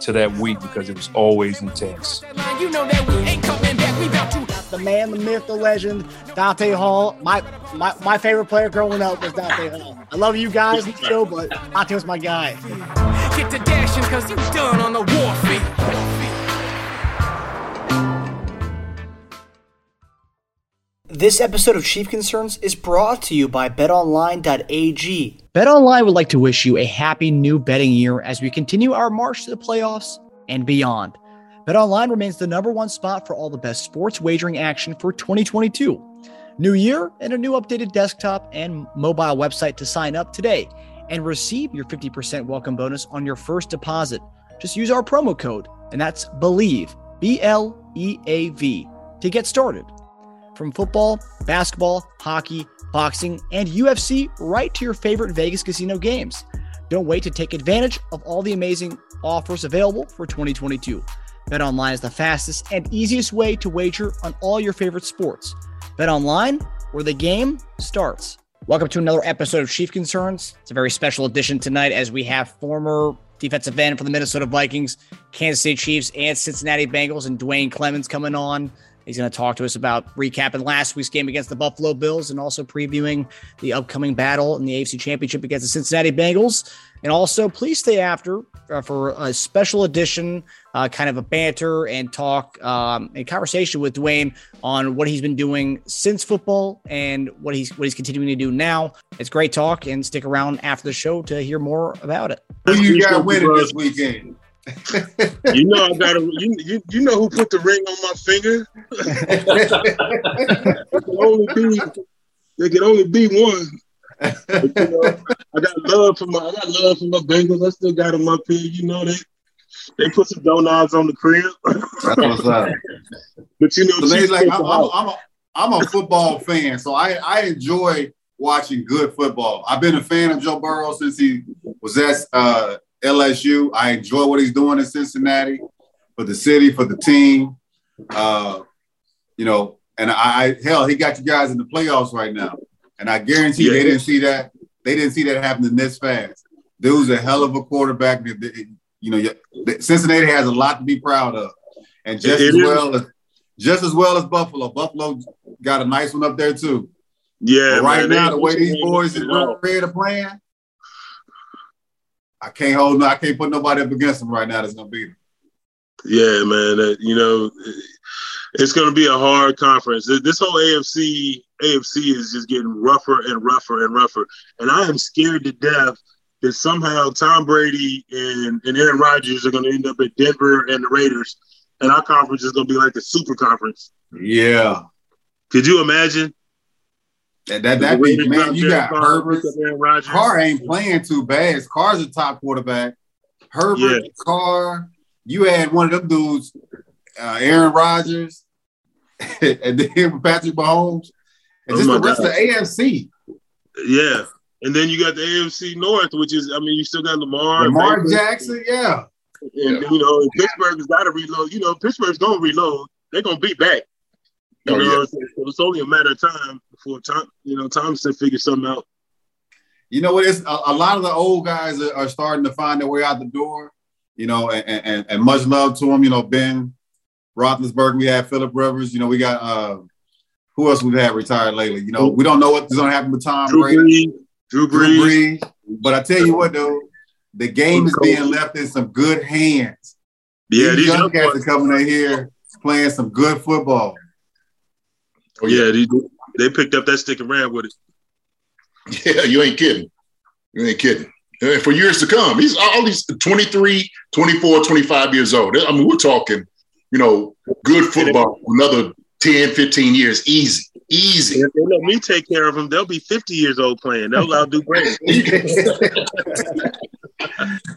to that week because it was always intense. You know that we ain't coming back. We about to the man, the myth, the legend, Dante Hall. My my, my favorite player growing up was Dante Hall. I love you guys, Joe, but Dante was my guy. get to dashing because you done on the warfield. This episode of Chief Concerns is brought to you by betonline.ag. BetOnline would like to wish you a happy new betting year as we continue our march to the playoffs and beyond. BetOnline remains the number one spot for all the best sports wagering action for 2022. New year and a new updated desktop and mobile website to sign up today and receive your 50% welcome bonus on your first deposit. Just use our promo code, and that's BLEAV, B L E A V, to get started. From football, basketball, hockey, boxing, and UFC, right to your favorite Vegas casino games. Don't wait to take advantage of all the amazing offers available for 2022. BetOnline is the fastest and easiest way to wager on all your favorite sports. BetOnline, where the game starts. Welcome to another episode of Chief Concerns. It's a very special edition tonight as we have former defensive end for the Minnesota Vikings, Kansas City Chiefs, and Cincinnati Bengals, and Duane Clemons coming on. He's going to talk to us about recapping last week's game against the Buffalo Bills and also previewing the upcoming battle in the AFC Championship against the Cincinnati Bengals. And also, please stay after uh, for a special edition, uh, kind of a banter and talk um, and conversation with Duane on what he's been doing since football and what he's what he's continuing to do now. It's great talk, and stick around after the show to hear more about it. Who you got winning this weekend? You know I got. You, you you know who put the ring on my finger? it can only be. There can only be one. But, you know, I got love for my. I got love for my Bengals. I still got them up here. You know they. They put some donuts on the crib. That's what's up. but you know, So they like I'm, I'm. I'm, a, I'm a football fan, so I, I enjoy watching good football. I've been a fan of Joe Burrow since he was at uh, LSU. I enjoy what he's doing in Cincinnati for the city, for the team. Uh, you know, and I, I hell, he got you guys in the playoffs right now, and I guarantee Yeah. they didn't see that. They didn't see that happening this fast. Dude's a hell of a quarterback. You know, Cincinnati has a lot to be proud of, and just It as is. well as just as well as Buffalo. Buffalo got a nice one up there too. yeah, But right man, now, the way these boys is prepared to playing, I can't hold. no- I can't put nobody up against them right now. That's gonna beat them. Yeah, man. That, you know, it's going to be a hard conference. This whole AFC AFC is just getting rougher and rougher and rougher. And I am scared to death that somehow Tom Brady and, and Aaron Rodgers are going to end up at Denver and the Raiders, and our conference is going to be like the super conference. Yeah, Could you imagine? That that, that be, man. You got Herbert. Carr ain't playing too bad. Carr's a top quarterback. Herbert, Carr. You had one of them dudes, uh, Aaron Rodgers, and then Patrick Mahomes, and Oh just my the rest God. of the AFC. Yeah. And then you got the AFC North, which is, I mean, you still got Lamar. Lamar Baker. Jackson, yeah. And you know, Pittsburgh's got to reload. You know, Pittsburgh's gonna reload. They're gonna be back. You Oh, know, yeah. so it's only a matter of time before Tom, you know, Thompson figures something out. You know what? It's a, a lot of the old guys are, are starting to find their way out the door. You know, and, and, and much love to them. You know, Ben Roethlisberger. We had Philip Rivers. You know, we got uh, who else we've had retired lately. You know, we don't know what's going to happen with Tom Drew Brady, Drew Brees. But I tell you what, though, the game is being left in some good hands. Yeah, these young young boys, are coming in here playing some good football. Oh, yeah, these, they picked up that stick and ran with it. Yeah, you ain't kidding. You ain't kidding. And for years to come, he's all these 23, 24, 25 years old. I mean, we're talking, you know, good football another 10, 15 years. Easy. Easy. If they let me take care of them, they'll be 50 years old playing. They'll outdo Brady.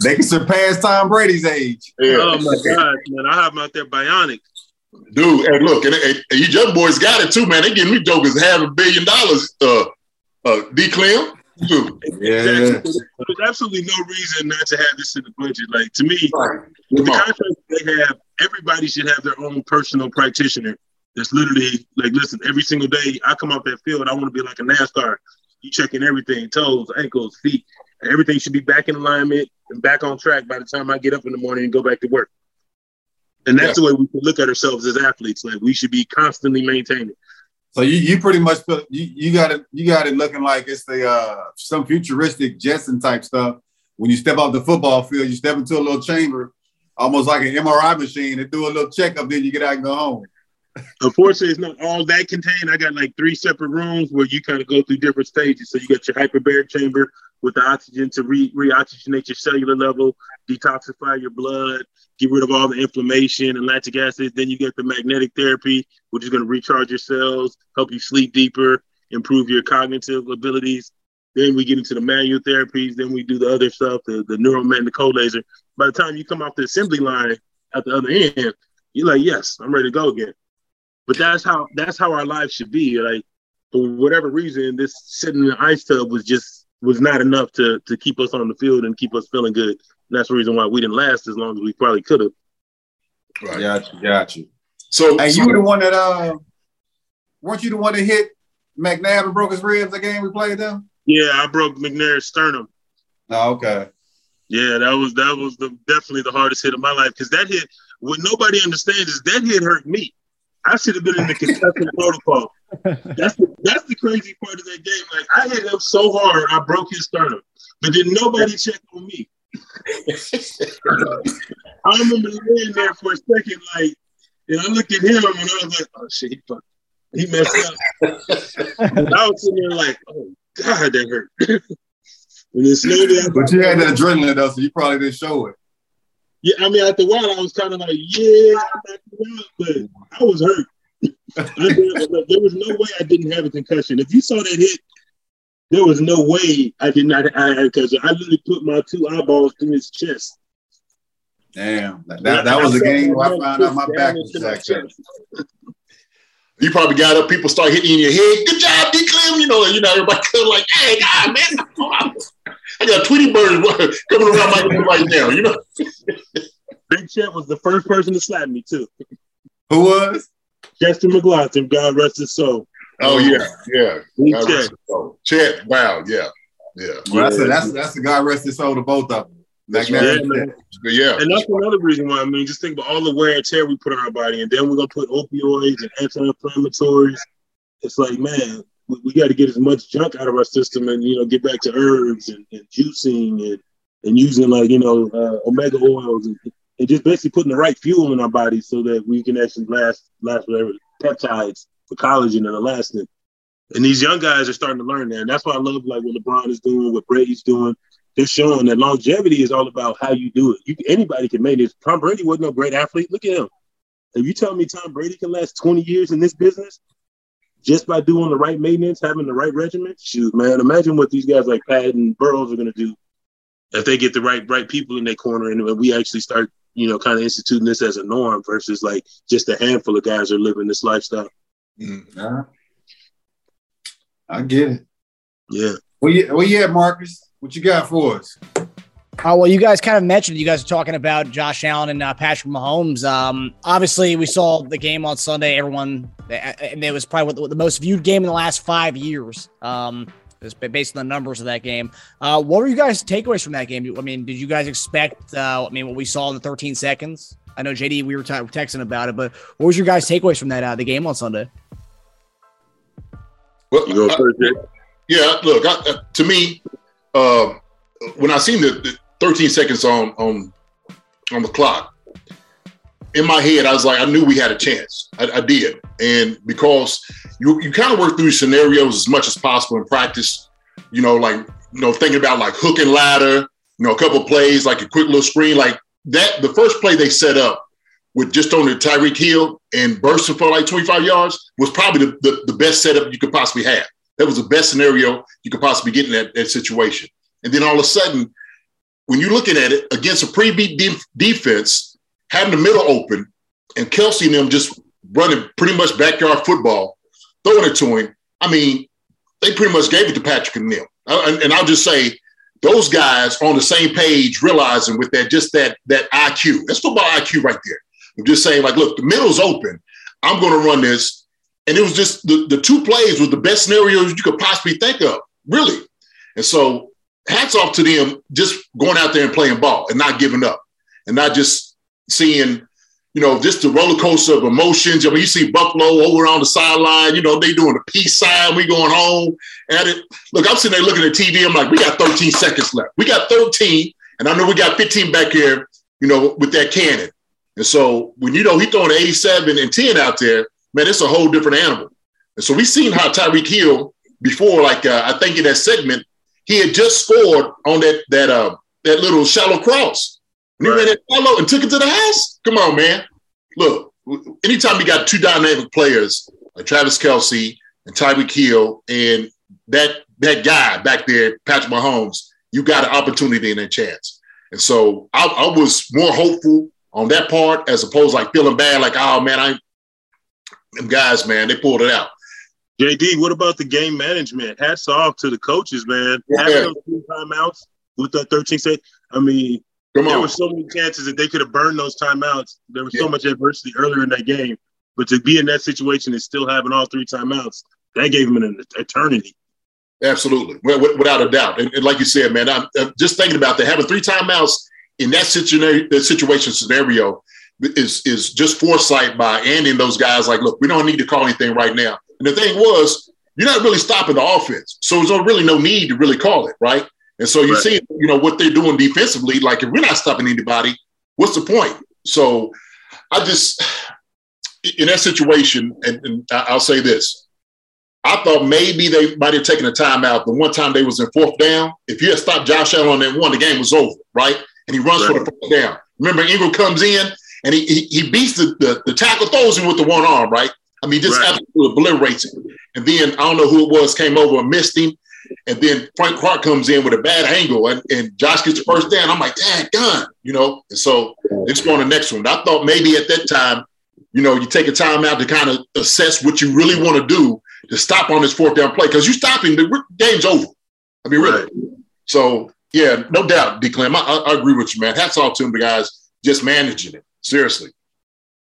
They can surpass Tom Brady's age. Yeah. Oh my gosh, man! I have him out there bionic. Dude, and look, and, and, and you young boys got it too, man. They getting me jokers half a billion dollars. Uh, uh, D. Clem, dude. Yeah. There's absolutely no reason not to have this in the budget. Like to me, Right. the contract they have, everybody should have their own personal practitioner. That's literally like, listen, every single day I come off that field, I want to be like a NASCAR. You checking everything, toes, ankles, feet, everything should be back in alignment and back on track by the time I get up in the morning and go back to work. And that's the way we look at ourselves as athletes. Like we should be constantly maintaining. So you, you pretty much put you, you got it you got it looking like it's the uh some futuristic Jetson type stuff. When you step off the football field, you step into a little chamber, almost like an MRI machine, and do a little checkup, then you get out and go home. Unfortunately, it's not all that contained. I got like three separate rooms where you kind of go through different stages. So you got your hyperbaric chamber with the oxygen to re- reoxygenate your cellular level, detoxify your blood, get rid of all the inflammation and lactic acid. Then you get the magnetic therapy, which is going to recharge your cells, help you sleep deeper, improve your cognitive abilities. Then we get into the manual therapies. Then we do the other stuff, the, the neuromagnetic cold laser. By the time you come off the assembly line at the other end, you're like, yes, I'm ready to go again. But that's how that's how our lives should be. Like for whatever reason, this sitting in the ice tub was just was not enough to to keep us on the field and keep us feeling good. And that's the reason why we didn't last as long as we probably could have. Right. Got you, got you. So, and so- you were the one that uh weren't you the one that hit McNabb and broke his ribs the game we played them? Yeah, I broke McNair's sternum. Oh, okay. Yeah, that was that was the definitely the hardest hit of my life because that hit. What nobody understands is that hit hurt me. I should have been in the concussion protocol. That's the, that's the crazy part of that game. Like I hit him so hard, I broke his sternum, but then nobody checked on me. I remember laying there for a second, like, and I looked at him and I was like, "Oh shit, he fucked, he messed up." and I was sitting there like, "Oh god, that hurt." and then slowly, But you had that adrenaline though, so you probably didn't show it. Yeah, I mean, after a while, I was kind of like, yeah, I'm back around, but I was hurt. I did- there was no way I didn't have a concussion. If you saw that hit, there was no way I did not have a concussion. I literally put my two eyeballs through his chest. Damn. That, that, that was a game where I found out my back was jacked. You probably got up, people start hitting you in your head. Good job, D. Clem. You know, you know, everybody come like, hey, God, man, I got Tweety Bird coming around my head right now. You know, Big Chet was the first person to slap me, too. Who was? Chester McGlockton, God rest his soul. oh yeah, yeah. Big God Chet. rest his soul. Chet, wow, yeah, yeah, Well, that's, a, that's, that's the guy rest his soul to both of them. Right. and yeah. And that's another reason why I mean, just think about all the wear and tear we put on our body, and then we're gonna put opioids and anti-inflammatories. It's like, man, we, we got to get as much junk out of our system, and you know, get back to herbs and, and juicing and and using like you know uh, omega oils and, and just basically putting the right fuel in our body so that we can actually last last whatever peptides for collagen and elastin. And these young guys are starting to learn that, and that's why I love like what LeBron is doing, what Brady's doing they're showing that longevity is all about how you do it. You, anybody can make this. Tom Brady wasn't no great athlete. Look at him. If you tell me Tom Brady can last 20 years in this business just by doing the right maintenance, having the right regimen, shoot, man, imagine what these guys like Pat and Burrows are going to do if they get the right right people in their corner and we actually start, you know, kind of instituting this as a norm versus like just a handful of guys are living this lifestyle. Mm. Yeah. I get it. Yeah. Well, yeah, well, yeah, Marcus. What you got for us? Uh, well, you guys kind of mentioned you guys are talking about Josh Allen and uh, Patrick Mahomes. Um, obviously, we saw the game on Sunday. Everyone, and it was probably the, the most viewed game in the last five years. Um, based on the numbers of that game. Uh, what were you guys' takeaways from that game? I mean, did you guys expect? Uh, I mean, what we saw in the 13 seconds? I know JD, we were t- texting about it, but what was your guys' takeaways from that uh, the game on Sunday? Well, You go I- first, Jake? Yeah, look, I, uh, to me, uh, when I seen the, the 13 seconds on on on the clock, in my head, I was like, I knew we had a chance. I, I did, and because you you kind of work through scenarios as much as possible in practice, you know, like you know, thinking about like hook and ladder, you know, a couple plays, like a quick little screen, like that. The first play they set up with just on the Tyreek Hill and bursting for like 25 yards was probably the, the, the best setup you could possibly have. That was the best scenario you could possibly get in that, that situation. And then all of a sudden, when you're looking at it against a pre-beat de- defense, having the middle open and Kelce and them just running pretty much backyard football, throwing it to him. I mean, they pretty much gave it to Patrick and them. And, and I'll just say those guys on the same page, realizing with that just that that IQ. That's football IQ right there. I'm just saying, like, look, the middle's open. I'm going to run this, and it was just the, the two plays was the best scenarios you could possibly think of, really. And so, hats off to them just going out there and playing ball and not giving up, and not just seeing you know, just the roller coaster of emotions. I mean, you see Buffalo over on the sideline, you know, they doing the peace sign, we going home at it. Look, I'm sitting there looking at TV. I'm like, we got 13 seconds left. We got 13, and I know we got 15 back here, you know, with that cannon. And so when you know he throwing 87 and 10 out there, man, it's a whole different animal. And so we've seen how Tyreek Hill before, like uh, I think in that segment, he had just scored on that that uh that little shallow cross. When right. he ran that follow and took it to the house. Come on, man. Look, anytime you got two dynamic players like Travis Kelce and Tyreek Hill and that that guy back there, Patrick Mahomes, you got an opportunity and a chance. And so I, I was more hopeful on that part as opposed to like feeling bad, like, oh man, I them guys, man, they pulled it out. JD, what about the game management? Hats off to the coaches, man. Yeah. Having those timeouts with that 13 set. I mean, Come there were so many chances that they could have burned those timeouts. There was yeah. so much adversity earlier in that game. But to be in that situation and still having all three timeouts, that gave them an eternity. Absolutely, without a doubt. And, like you said, man, I'm, just thinking about that. Having three timeouts in that situation scenario is is just foresight by Andy and those guys. Like, look, we don't need to call anything right now. And the thing was, you're not really stopping the offense, so there's really no need to really call it, right? And so you right. see, you know, what they're doing defensively. Like, if we're not stopping anybody, what's the point? So I just, in that situation, and, and I'll say this. I thought maybe they might have taken a timeout. The one time they was in fourth down, if you had stopped Josh Allen on that one, the game was over, right? And he runs right. for the fourth down. Remember, Ingram comes in and he, he, he beats the, the, the tackle, throws him with the one arm, right? I mean, just right. absolutely obliterates him. And then I don't know who it was, came over and missed him. And then Frank Clark comes in with a bad angle and, and Josh gets the first down. I'm like, dang, done, you know? And so it's going to the next one. I thought maybe at that time, you know, you take a time out to kind of assess what you really want to do to stop on this fourth down play because you stopping, the game's over. I mean, really. Right. So, yeah, no doubt, D. Clem. I, I, agree with you, man. Hats off to them, the guys just managing it. Seriously.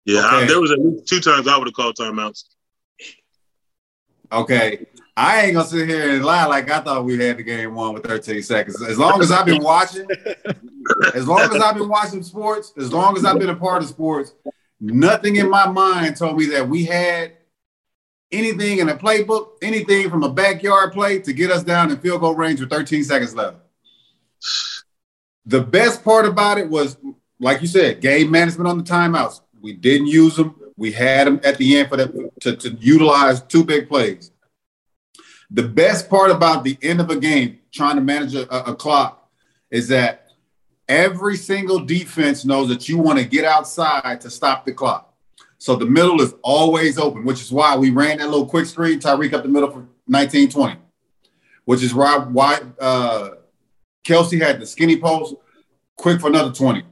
Yeah, okay. I, there was at least two times I would have called timeouts. Okay. I ain't gonna sit here and lie like I thought we had the game won with 13 seconds. As long as I've been watching, as long as I've been watching sports, as long as I've been a part of sports, nothing in my mind told me that we had anything in a playbook, anything from a backyard play to get us down in field goal range with 13 seconds left. The best part about it was, like you said, game management on the timeouts. We didn't use them. We had them at the end for that to, to utilize two big plays. The best part about the end of a game, trying to manage a, a clock, is that every single defense knows that you want to get outside to stop the clock. So the middle is always open, which is why we ran that little quick screen, Tyreek up the middle for 1920, which is why, why uh, Kelce had the skinny post, quick for another 20.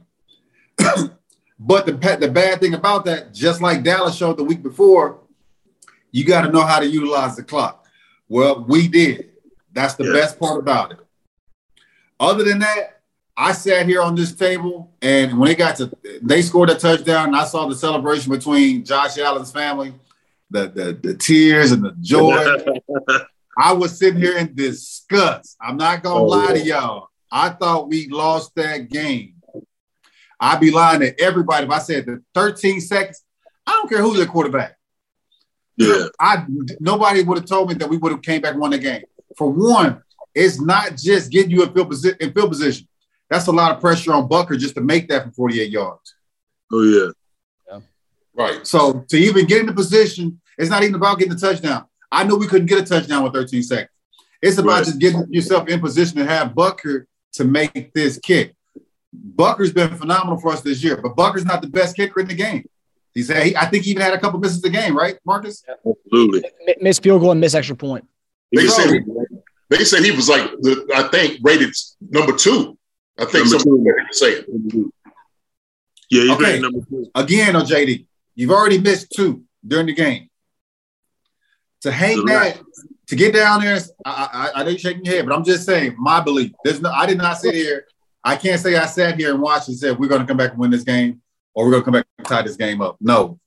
But the, the bad thing about that, just like Dallas showed the week before, you got to know how to utilize the clock. Well, we did. That's the best part about it. Other than that, I sat here on this table, and when they got to, they scored a touchdown, and I saw the celebration between Josh Allen's family, the the, the tears and the joy. I was sitting here in disgust. I'm not gonna oh, lie to y'all. I thought we lost that game. I'd be lying to everybody if I said the 13 seconds. I don't care who's the quarterback. Yeah. I nobody would have told me that we would have came back and won the game. For one, it's not just getting you in field, posi- in field position. That's a lot of pressure on Butker just to make that from 48 yards. Oh yeah. yeah. Right. So to even get in the position, it's not even about getting the touchdown. I knew we couldn't get a touchdown with 13 seconds. It's about right. just getting yourself in position to have Butker to make this kick. Butker's been phenomenal for us this year, but Butker's not the best kicker in the game. He said, he, I think he even had a couple misses the game, right, Marcus? Absolutely. Miss field goal and miss extra point. They said, they said he was like, the, I think, rated number two I think Number someone two. can say it. Yeah, he's Okay. rated number two. Again, on JD, you've already missed two during the game. To hang that, to get down there, I, I, I know you're shaking your head, but I'm just saying my belief. There's no, I did not sit here. I can't say I sat here and watched and said we're going to come back and win this game, or we're going to come back and tie this game up. No,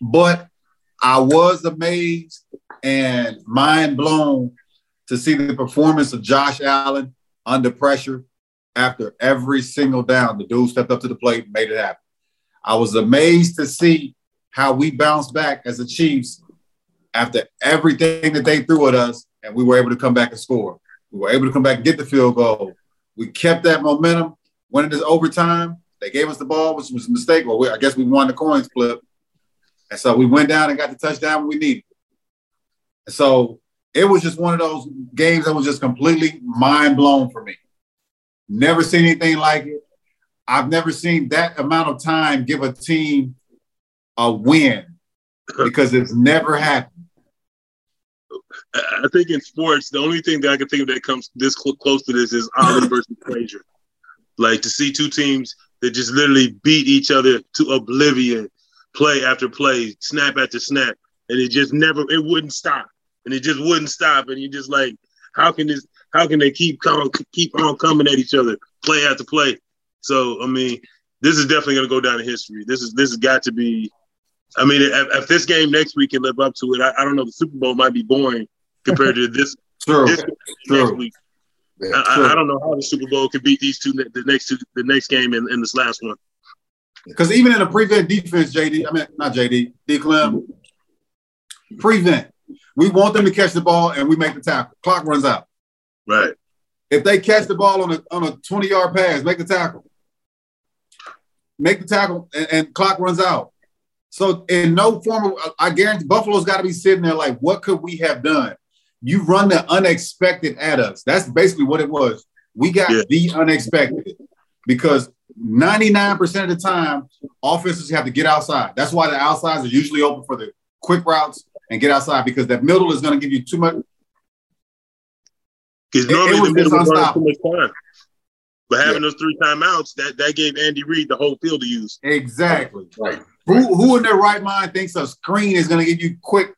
but I was amazed and mind blown to see the performance of Josh Allen under pressure after every single down. The dude stepped up to the plate and made it happen. I was amazed to see how we bounced back as the Chiefs after everything that they threw at us, and we were able to come back and score. We were able to come back and get the field goal. We kept that momentum, went into overtime. They gave us the ball, which was a mistake. Well, we, I guess we won the coin flip. And so we went down and got the touchdown we needed. And so it was just one of those games that was just completely mind blown for me. Never seen anything like it. I've never seen that amount of time give a team a win because it's never happened. I think in sports, the only thing that I can think of that comes this cl- close to this is Allen versus Frazier. Like to see two teams that just literally beat each other to oblivion, play after play, snap after snap, and it just never, it wouldn't stop, and it just wouldn't stop, and you just like, how can this, how can they keep coming, keep on coming at each other, play after play? So I mean, this is definitely going to go down in history. This is this has got to be. I mean, if, if this game next week can live up to it, I, I don't know. The Super Bowl might be boring compared to this True. this next True. week. Yeah. I, I, don't know how the Super Bowl can beat these two, the next two, the next game and, and this last one. Because even in a prevent defense, JD, I mean, not JD, D Clem, prevent. We want them to catch the ball and we make the tackle. Clock runs out. Right. If they catch the ball on a on a 20 yard pass, make the tackle. Make the tackle and, and clock runs out. So in no form of I guarantee Buffalo's got to be sitting there like, what could we have done? You run the unexpected at us. That's basically what it was. We got Yeah. the unexpected because 99% of the time, offenses have to get outside. That's why the outsides are usually open for the quick routes and get outside because that middle is going to give you too much. Because It- it normally the middle just was running too much time. But having those three timeouts, that, that gave Andy Reid the whole field to use. Exactly. Right. Who, who in their right mind thinks a screen is going to give you quick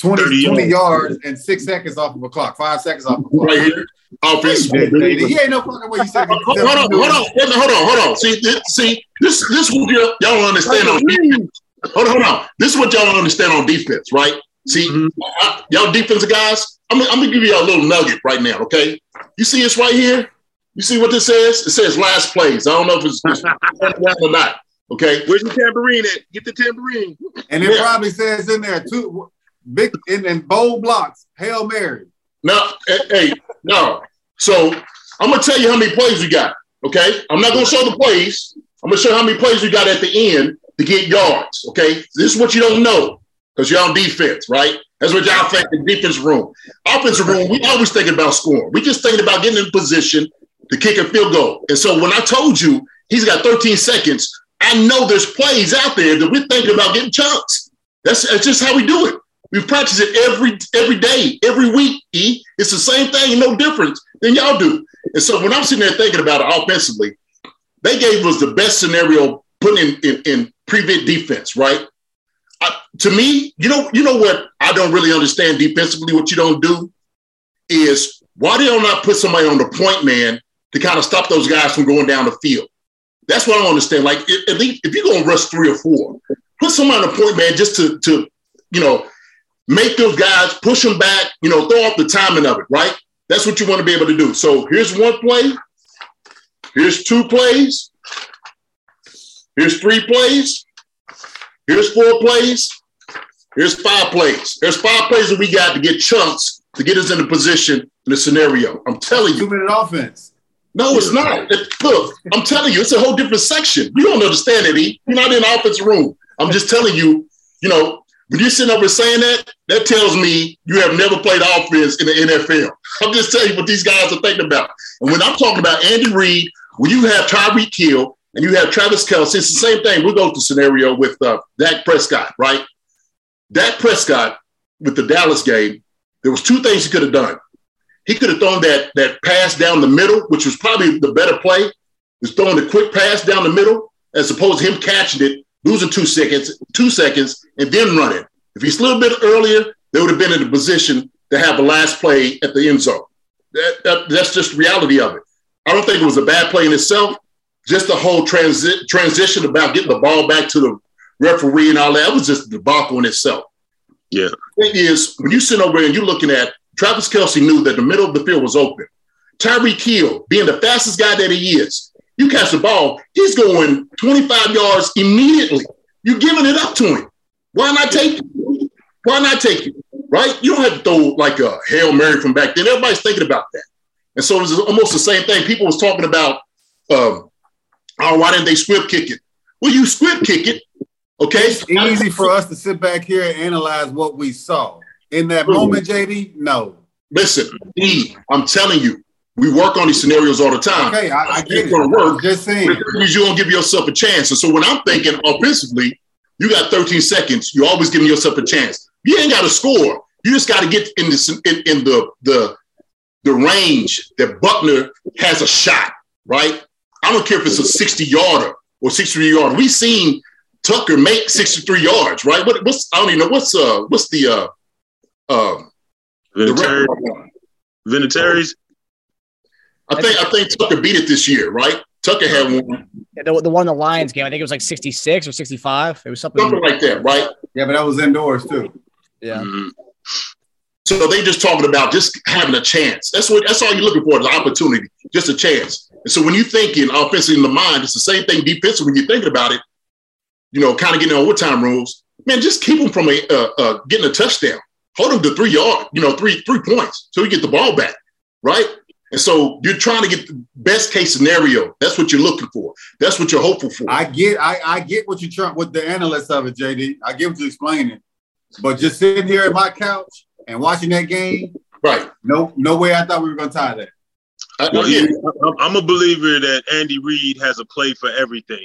20, 30 20 yards. yards and six seconds off of a clock, five seconds off of a clock? Right here. Offense. He ain't no fucking way you said Hold on, hold on, hold on, hold on, hold on. See, this, see, this, this what y'all, y'all don't understand on defense. Hold on, hold on. This is what y'all don't understand on defense, right? See, Mhm. I- y'all defensive guys. I'm, gonna- I'm gonna give you a little nugget right now, okay? You see this right here? You see what this says? It says last plays. I don't know if it's, it's or not. Okay. Where's the tambourine at? Get the tambourine. And it Yeah. probably says in there two big in, in bold blocks, Hail Mary. No, hey, hey, no. So I'm gonna tell you how many plays we got. Okay, I'm not gonna show the plays. I'm gonna show how many plays we got at the end to get yards. Okay, this is what you don't know because you're on defense, right? That's what y'all think in defense room. Offensive room, we always thinking about scoring. We just thinking about getting in position to kick a field goal. And so when I told you he's got 13 seconds, I know there's plays out there that we're thinking about getting chunks. That's, that's just how we do it. We practice it every every day, every week. E, it's the same thing, no difference than y'all do. And so when I'm sitting there thinking about it offensively, they gave us the best scenario putting in in, in prevent defense, right? I, to me, you know, you know what I don't really understand defensively. What you don't do is why they don't not put somebody on the point man to kind of stop those guys from going down the field. That's what I don't understand. Like at least if you're gonna rush three or four, put somebody on the point man just to to you know make those guys push them back. You know, throw off the timing of it. Right. That's what you want to be able to do. So here's one play. Here's two plays. Here's three plays. Here's four plays. Here's five plays. There's five plays that we got to get chunks to get us in a position in the scenario. I'm telling you. Two minute offense. No, it's not. It- look, I'm telling you, it's a whole different section. You don't understand it, E. You're not in the offensive room. I'm just telling you, you know, when you're sitting over saying that, that tells me you have never played offense in the NFL. I'm just telling you what these guys are thinking about. And when I'm talking about Andy Reid, when you have Tyreek Hill and you have Travis Kelce, it's the same thing. We'll go to scenario with uh, Dak Prescott, right? Dak Prescott with the Dallas game, there was two things he could have done. He could have thrown that that pass down the middle, which was probably the better play. Was throwing the quick pass down the middle as opposed to him catching it, losing two seconds, two seconds, and then running. If he's a little bit earlier, they would have been in a position to have the last play at the end zone. That, that, that's just reality of it. I don't think it was a bad play in itself. Just the whole transi- transition about getting the ball back to the referee and all that, that was just a debacle in itself. Yeah. The thing is, when you sit over and you're looking at Travis Kelce knew that the middle of the field was open. Tyreek Hill, being the fastest guy that he is, you catch the ball, he's going 25 yards immediately. You're giving it up to him. Why not take it? Why not take it? Right? You don't have to throw like a Hail Mary from back then. Everybody's thinking about that. And so it's almost the same thing. People was talking about, um, oh, why didn't they squib kick it? Well, you squib kick it. Okay. It's easy for us to sit back here and analyze what we saw. In that moment, JD, no. Listen, I'm telling you, we work on these scenarios all the time. Okay, I, I get It's it. gonna work. I'm just saying. Because you're gonna give yourself a chance. And so when I'm thinking offensively, you got 13 seconds. You're always giving yourself a chance. You ain't got to score. You just got to get in the in, in the the the range that Butker has a shot. Right. I don't care if it's a 60 yarder or 63 yarder. We seen Tucker make 63 yards. Right. What, what's I don't even know what's uh what's the uh uh the Vinatieri, record? Vinatieri's I think I think Tucker beat it this year. Right. Tucker had one The, the one in the Lions game, I think it was like 66 or 65. It was something. something like that. Right. Yeah, but that was indoors too. Yeah. Mhm. So they just talking about just having a chance. That's what that's all you're looking for, is an opportunity, just a chance. And so when you're thinking offensively in the mind, it's the same thing defensive when you're thinking about it, you know, kind of getting on overtime rules. Man, just keep them from a uh, uh, getting a touchdown. Hold them to three yard, you know, three three points, so you get the ball back, right? And so you're trying to get the best case scenario. That's what you're looking for. That's what you're hopeful for. I get, I, I get what you're trying with the analyst of it, JD. I get what you're explaining, but just sitting here at my couch and watching that game, right. no, no way. I thought we were gonna tie that. I, I Well, get it. I'm- I'm a believer that Andy Reid has a play for everything.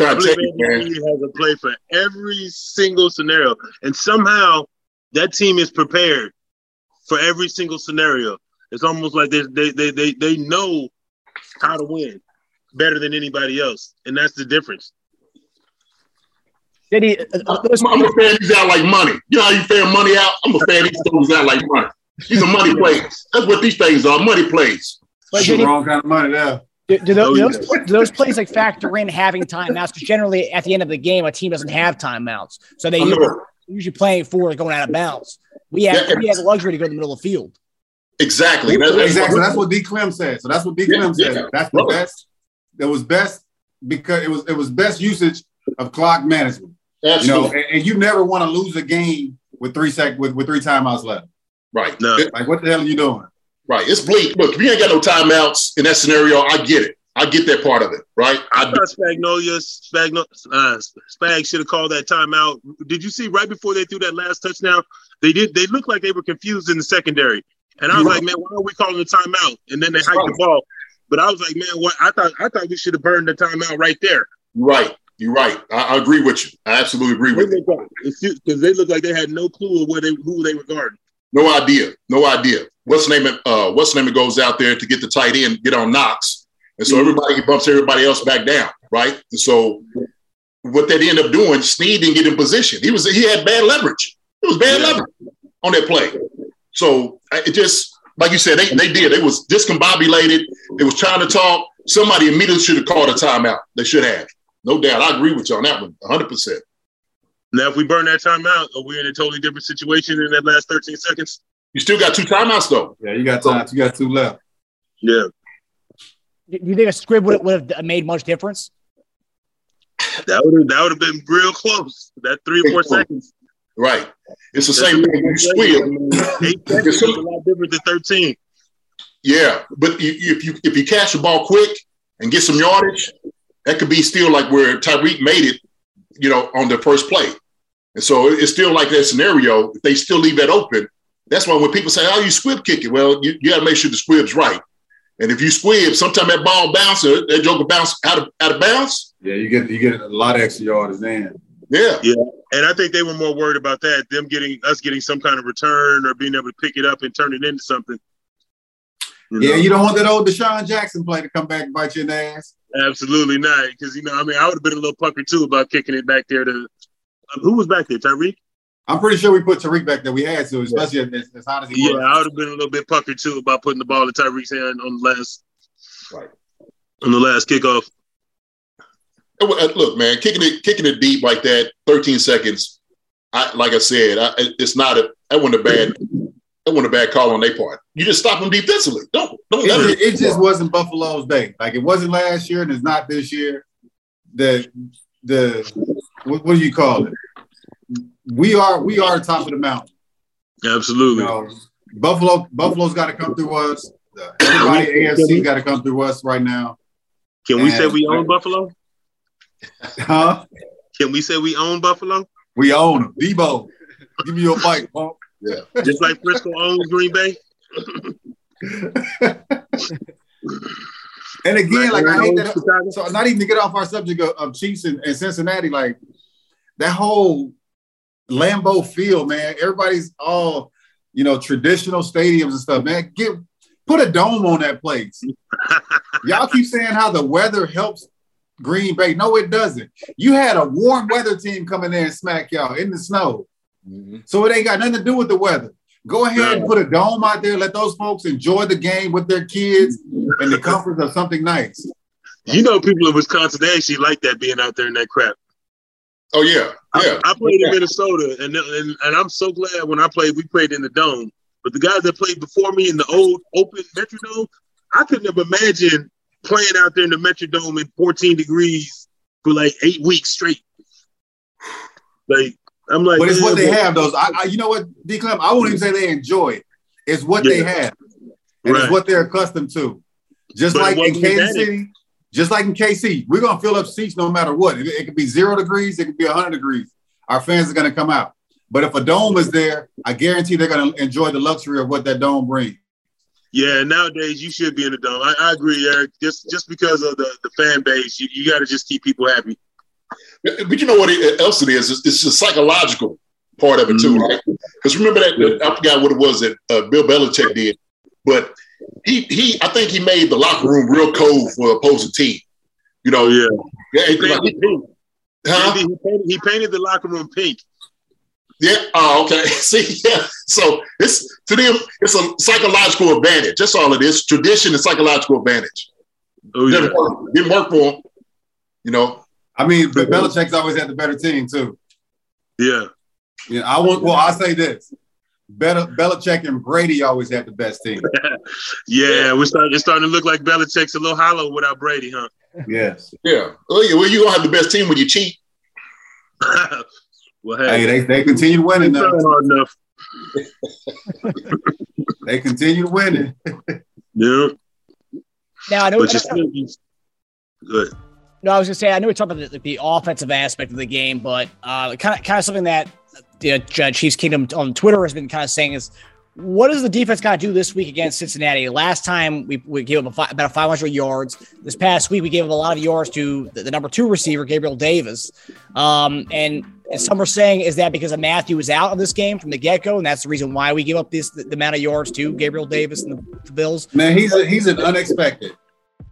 I Trying to believe tell Andy. Reid has a play for every single scenario, and somehow that team is prepared for every single scenario. It's almost like they they they they, they know how to win better than anybody else, and that's the difference. Did he? uh, uh, those- I'm, I'm gonna fan these out like money. You know how you fan money out? I'm gonna fan these things out like money. These are money plays. That's what these things are. Money plays. but did the he- wrong kind of money there. do, do those, Oh, do yeah. those, do those plays like factor in having timeouts? Because generally, at the end of the game, a team doesn't have timeouts, so they usually, usually playing for going out of bounds. We have Yeah. we have the luxury to go in the middle of the field. Exactly. That's, that's Exactly. what- That's what D. Clem said. So that's what D. Yeah, Clem said. yeah. That's the Right. best. It was best because it was it was best usage of clock management. You know, absolutely and, and you never want to lose a game with three sec with, with three timeouts left. right. No. Like what the hell are you doing? right. It's bleak. Look, if you ain't got no timeouts in that scenario, I get it. I get that part of it. Right. I I thought Spagnolia, Spagno, uh, Spag should have called that timeout. Did you see right before they threw that last touchdown? They did. They looked like they were confused in the secondary, and I was like, man, why are we calling the timeout? And then they hiked the ball. But I was like, man, what? I thought I thought we should have burned the timeout right there. right. You're right. I, I agree with you. I absolutely agree with you. Because they looked like they had no clue of where they who they were guarding. No idea. No idea. What's the name? Of, uh, what's the name? It goes out there to get the tight end, get on Knox, and so everybody bumps everybody else back down. Right. And so what they end up doing, Sneed didn't get in position. He was he had bad leverage. It was bad Yeah. leverage on that play. So it just like you said, they, they did. They was discombobulated. They was trying to talk. Somebody immediately should have called a timeout. They should have. No doubt. I agree with you on that one. 100. percent Now, if we burn that timeout, are we in a totally different situation in that last 13 seconds? You still got two timeouts though. Yeah, you got time. You got two left. Yeah, Do you think a squib would, would have made much difference? that would have that would have been real close. That three or four seconds. Right. It's the same thing. You squib. Eight seconds a lot different than 13. Yeah, but if you if you catch the ball quick and get some yardage, that could be still like where Tyreek made it, you know, on the first play. And so it's still like that scenario. If they still leave that open, that's why when people say, "Oh, you squib kick it," well, you, you got to make sure the squib's right. And if you squib, sometimes that ball bounces, that joker bounce out of out of bounds. Yeah, you get you get a lot of extra yards then. Yeah, Yeah. And I think they were more worried about that, them getting us getting some kind of return or being able to pick it up and turn it into something. You Yeah, know? you don't want that old DeSean Jackson play to come back and bite you in the ass. Absolutely not. Because you know, I mean, I would have been a little puckered too about kicking it back there to um, who was back there, Tyreek. I'm pretty sure we put Tyreek back there. We had to, especially as, as hot as he Yeah, was. I would have been a little bit puckered too about putting the ball in Tyreek's hand on the last Right. on the last kickoff. Uh, Look, man, kicking it, kicking it deep like that, 13 seconds. I, like I said, I, it's not a that wasn't a bad that wasn't a bad call on their part. You just stop them defensively. Don't don't let It, it just wasn't Buffalo's day. Like it wasn't last year, and it's not this year. The the what, what do you call it? We are we are top of the mountain. Absolutely. You know, Buffalo Buffalo's got to come through us. Everybody AFC got to come through us right now. Can we say we own Buffalo? Huh? Can we say we own Buffalo? We own them. Debo, give me your mic, punk. Yeah. Just like Frisco owns Green Bay? And again, like I hate that. Chicago? Uh, so not even to get off our subject of, of Chiefs and, and Cincinnati, like that whole Lambeau field, man. Everybody's all you know traditional stadiums and stuff, man. Get put a dome on that place. Y'all keep saying how the weather helps Green Bay. No, it doesn't. You had a warm weather team coming there and smack y'all in the snow. Mm-hmm. So it ain't got nothing to do with the weather. Go ahead and put a dome out there. Let those folks enjoy the game with their kids and the comfort of something nice. You know, people in Wisconsin, they actually like that being out there in that crap. Oh yeah, yeah. I, I played in Minnesota, and, and and I'm so glad when I played, we played in the dome. But the guys that played before me in the old open Metrodome, I couldn't have imagined playing out there in the Metrodome in 14 degrees for like eight weeks straight. Like I'm like, But it's what they have. Those, I, I you know what, D. Clem, I won't even say they enjoy it. It's what they have, and Right. it's what they're accustomed to. Just But like in Kansas. City, just like in KC, we're gonna fill up seats no matter what. It, it could be zero degrees, it could be hundred degrees. Our fans are gonna come out. But if a dome is there, I guarantee they're gonna enjoy the luxury of what that dome brings. Yeah, nowadays you should be in the dome. I, I agree, Eric. Just just because of the, the fan base, you, you got to just keep people happy. But you know what else it is? It's, it's a psychological part of it too, Mhm. right? Because remember that I forgot what it was that uh, Bill Belichick did, but he he I think he made the locker room real cold for opposing team. You know, yeah, yeah, he it- like- huh? he, painted, he painted the locker room pink. Yeah. Oh, okay. See, yeah. So it's to them, it's a psychological advantage. That's all it is. Tradition and psychological advantage. Oh yeah, Didn't work, didn't work for him. You know. I mean, but Belichick's always had the better team too. yeah. You know, I want. Well, I say this: better Belichick and Brady always had the best team. Yeah, we're starting. It's starting to look like Belichick's a little hollow without Brady, huh? Yes. Yeah. Oh yeah. Well, you gonna have the best team when you cheat. well, Hey, hey, they they continue winning trying though. hard enough. They continue winning. Yeah, Now I know. but you still be good. No, I was gonna say I know we talked about the, the offensive aspect of the game, but uh, kind of kind of something that the uh, Chiefs Kingdom on Twitter has been kind of saying is, what does the defense got to do this week against Cincinnati? Last time we, we gave up fi- about 500 yards. This past week we gave up a lot of yards to the, the number two receiver Gabriel Davis, um, and, and some are saying is that because of Mathieu was out of this game from the get go, and that's the reason why we give up this the, the amount of yards to Gabriel Davis and the, the Bills. Man, he's a, he's an unexpected.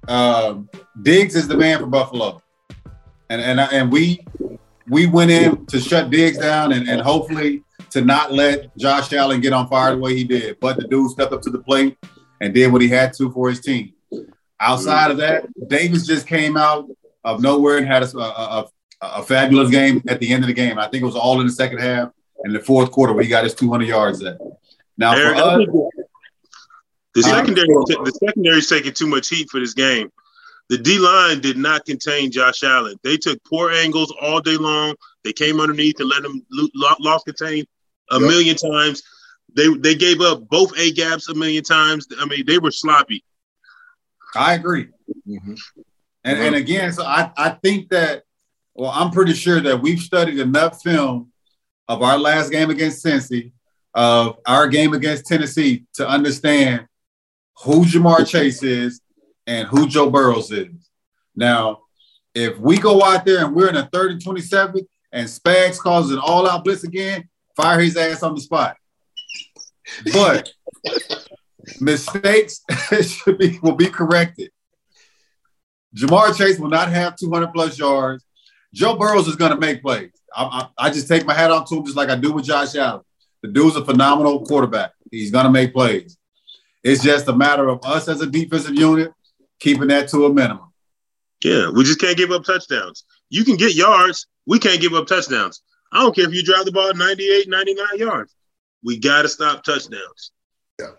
Um, Diggs is the man for Buffalo, and and and we we went in to shut Diggs down and, and hopefully to not let Josh Allen get on fire the way he did. But the dude stepped up to the plate and did what he had to for his team. Outside of that, Davis just came out of nowhere and had a, a, a, fabulous game at the end of the game. I think it was all in the second half and the fourth quarter where he got his 200 yards at. Now for us, the secondary, the secondary's taking too much heat for this game. The D line did not contain Josh Allen. They took poor angles all day long. They came underneath and let him lo- lo- lost contain a Yep. million times. They they gave up both A gaps a million times. I mean, they were sloppy. I agree. Mm-hmm. And, and mm-hmm. again, so I, I think that, well, I'm pretty sure that we've studied enough film of our last game against Cincy, of our game against Tennessee to understand who Ja'Marr Chase is and who Joe Burrows is. Now, if we go out there and we're in a third and 27 and Spags causes an all out blitz again, fire his ass on the spot. But mistakes should be will be corrected. Ja'Marr Chase will not have 200 plus yards. Joe Burrows is going to make plays. I, I, I, just take my hat off to him just like I do with Josh Allen. The dude's a phenomenal quarterback. He's going to make plays. It's just a matter of us as a defensive unit keeping that to a minimum. Yeah, we just can't give up touchdowns. You can get yards. We can't give up touchdowns. I don't care if you drive the ball 98, 99 yards. We got to stop touchdowns. Yeah.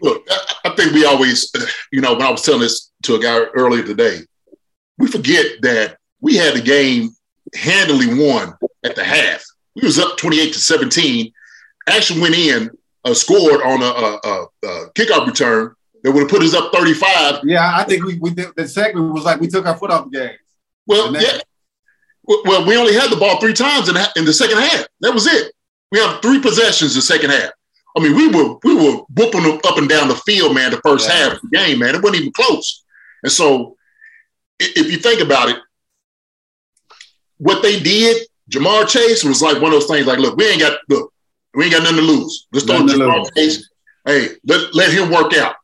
Look, I think we always, you know, when I was telling this to a guy earlier today, we forget that we had the game handily won at the half. We was up 28 to 17. Actually went in, uh, scored on a, a, a, a kickoff return that would have put us up 35. Yeah, I think we, we did, the segment was like we took our foot off the gas. Well, yeah. Well, we only had the ball three times in, in the second half. That was it. We have three possessions the second half. I mean, we were we were whooping them up and down the field, man. The first yeah. half of the game, man, it wasn't even close. And so, if you think about it, what they did, Ja'Marr Chase was like one of those things. Like, look, we ain't got look, we ain't got nothing to lose. Let's throw Ja'Marr Chase. Hey, let, let him work out.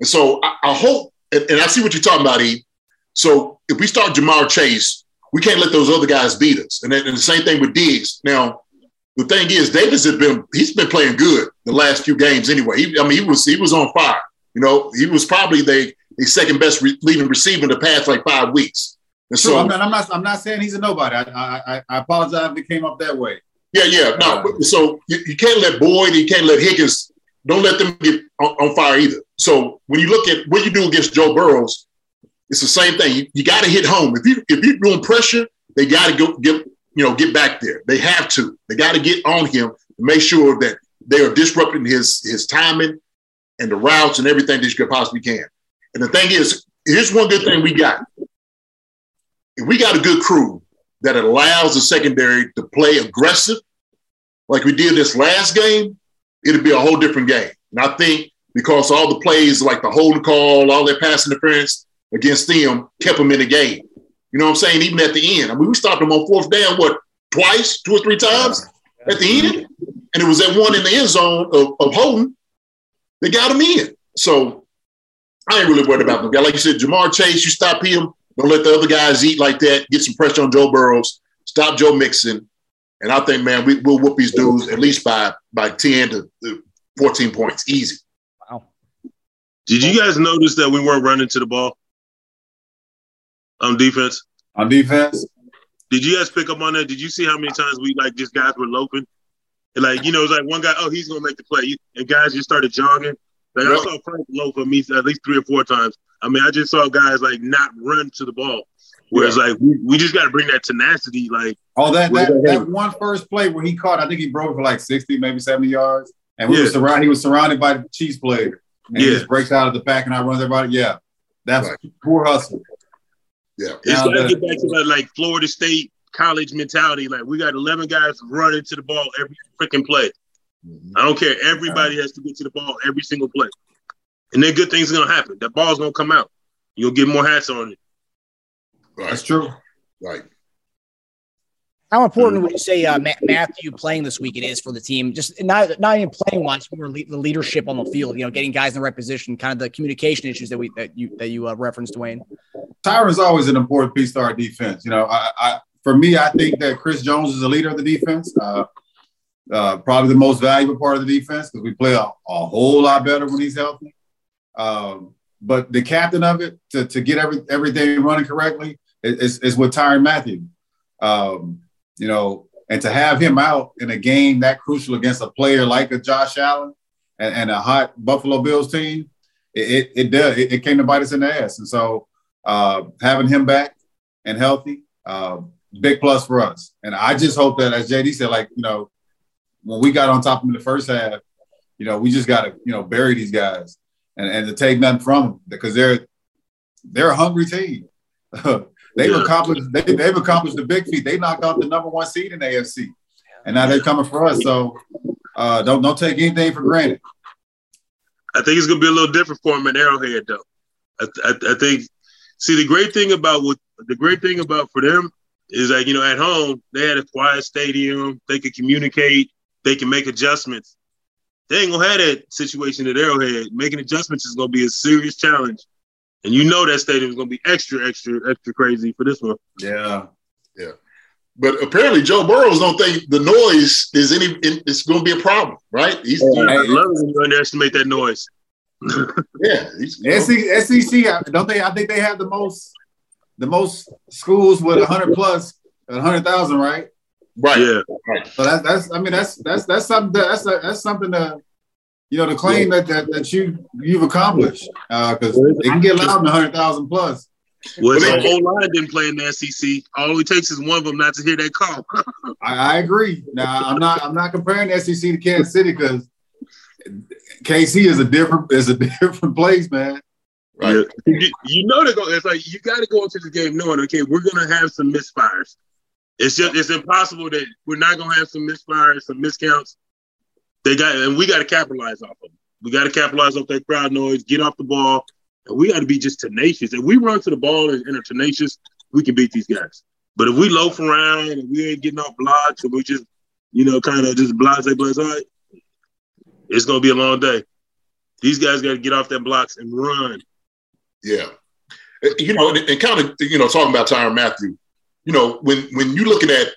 And so I, I hope, and, and, I see what you're talking about, E. So if we start Ja'Marr Chase, we can't let those other guys beat us. And, then, and the same thing with Diggs. Now, the thing is, Davis has been he's been playing good the last few games anyway. He, I mean, he was he was on fire. You know, he was probably the, the second best re- leading receiver in the past like five weeks. And so I'm not, I'm not I'm not saying he's a nobody. I I, I apologize if it came up that way. Yeah, yeah. No, uh, so you, you, can't let Boyd, you can't let Higgins, don't let them get on, on, fire either. So when you look at what you do against Joe Burrows, it's the same thing. You, you got to hit home. If you if you're doing pressure, they got to go get you know get back there. They have to. They got to get on him to make sure that they are disrupting his his timing and the routes and everything that you could possibly can. And the thing is, here's one good thing we got. If we got a good crew that allows the secondary to play aggressive, like we did this last game, it'll be a whole different game. And I think because all the plays, like the holding call, all that pass interference against them, kept them in the game. You know what I'm saying? Even at the end. I mean, we stopped them on fourth down, what, twice, two or three times at the end? And it was that one in the end zone of, of Holden that got him in. So I ain't really worried about them. Like you said, Ja'Marr Chase, you stop him, don't let the other guys eat like that. Get some pressure on Joe Burrows. Stop Joe Mixon. And I think, man, we, will whoop these dudes at least by by 10 to 14 points. Easy. Wow. Did you guys notice that we weren't running to the ball on defense? On defense? Did you guys pick up on that? Did you see how many times we like just guys were loping? And like, you know, it's like one guy, oh, he's gonna make the play. And guys just started jogging. Like yep. I saw Frank loaf at me at least three or four times. I mean, I just saw guys like not run to the ball. Whereas yeah. like we, we just got to bring that tenacity. Like oh, that that, that one first play where he caught, I think he broke for like sixty, maybe seventy yards, and we yeah. were surrounded. He was surrounded by the Chiefs player, and yeah. he just breaks out of the pack and I runs everybody. Yeah, that's right. poor hustle. Yeah, it's got to get back to that like Florida State college mentality. Like we got eleven guys running to the ball every freaking play. Mm-hmm. I don't care. Everybody has to get to the ball every single play. And then good things are gonna happen. That ball's gonna come out. You'll get more hats on it. Right. That's true. Right. How important would you say uh, Mathieu playing this week it is for the team? Just not not even playing wise, more le- the leadership on the field. You know, getting guys in the right position, kind of the communication issues that we that you that you uh, referenced, Duane. Tyrann's always an important piece to our defense. You know, I, I for me, I think that Chris Jones is the leader of the defense. Uh, uh, probably the most valuable part of the defense because we play a, a, whole lot better when he's healthy. Um, but the captain of it to, to get every, everything running correctly is, is with Tyrann Mathieu. Um, you know, and to have him out in a game that crucial against a player like a Josh Allen and, and a hot Buffalo Bills team, it it, it does it, it, came to bite us in the ass. And so uh, having him back and healthy, uh, big plus for us. And I just hope that, as JD said, like you know, when we got on top of them in the first half, you know, we just got to you know bury these guys and, and to take nothing from them because they're they're a hungry team. they've yeah. accomplished they, they've accomplished the big feat. They knocked out the number one seed in the AFC, and now they're coming for us. So uh, don't don't take anything for granted. I think it's gonna be a little different for them in Arrowhead, though. I, I, I think. See, the great thing about what the great thing about for them is like you know at home they had a quiet stadium. They could communicate. They can make adjustments. they ain't gonna have that situation at Arrowhead. Making adjustments is gonna be a serious challenge, and you know that stadium is gonna be extra, extra, extra crazy for this one. Yeah. Yeah. But apparently, Joe Burrows don't think the noise is any. It's going to be a problem, right? He's, oh, I love when you underestimate that noise. yeah, he's, SEC, SEC, don't they? I think they have the most, the most schools with hundred plus, hundred thousand, right? right. Yeah, right. So that's that's. I mean, that's that's that's something. That, that's that's something to, you know, the claim that that, that you you've accomplished uh, because it can get loud in hundred thousand plus. well, Well, the whole line didn't play in the SEC. All it takes is one of them not to hear that call. I, I agree. Now I'm not I'm not comparing the SEC to Kansas City because KC is a different is a different place, man. Right. Yeah. You, you know they're going. It's like you got to go into the game knowing, okay, we're gonna have some misfires. It's just it's impossible that we're not gonna have some misfires, some miscounts. They got and we got to capitalize off of them. We got to capitalize off that crowd noise, get off the ball, and we got to be just tenacious. If we run to the ball and, and are tenacious, we can beat these guys. But if we loaf around and we ain't getting off blocks and we just, you know, kind of just blase blase, all right, it's gonna be a long day. These guys got to get off their blocks and run. Yeah. You know, and, and kind of, you know, talking about Tyrann Mathieu, you know, when when you're looking at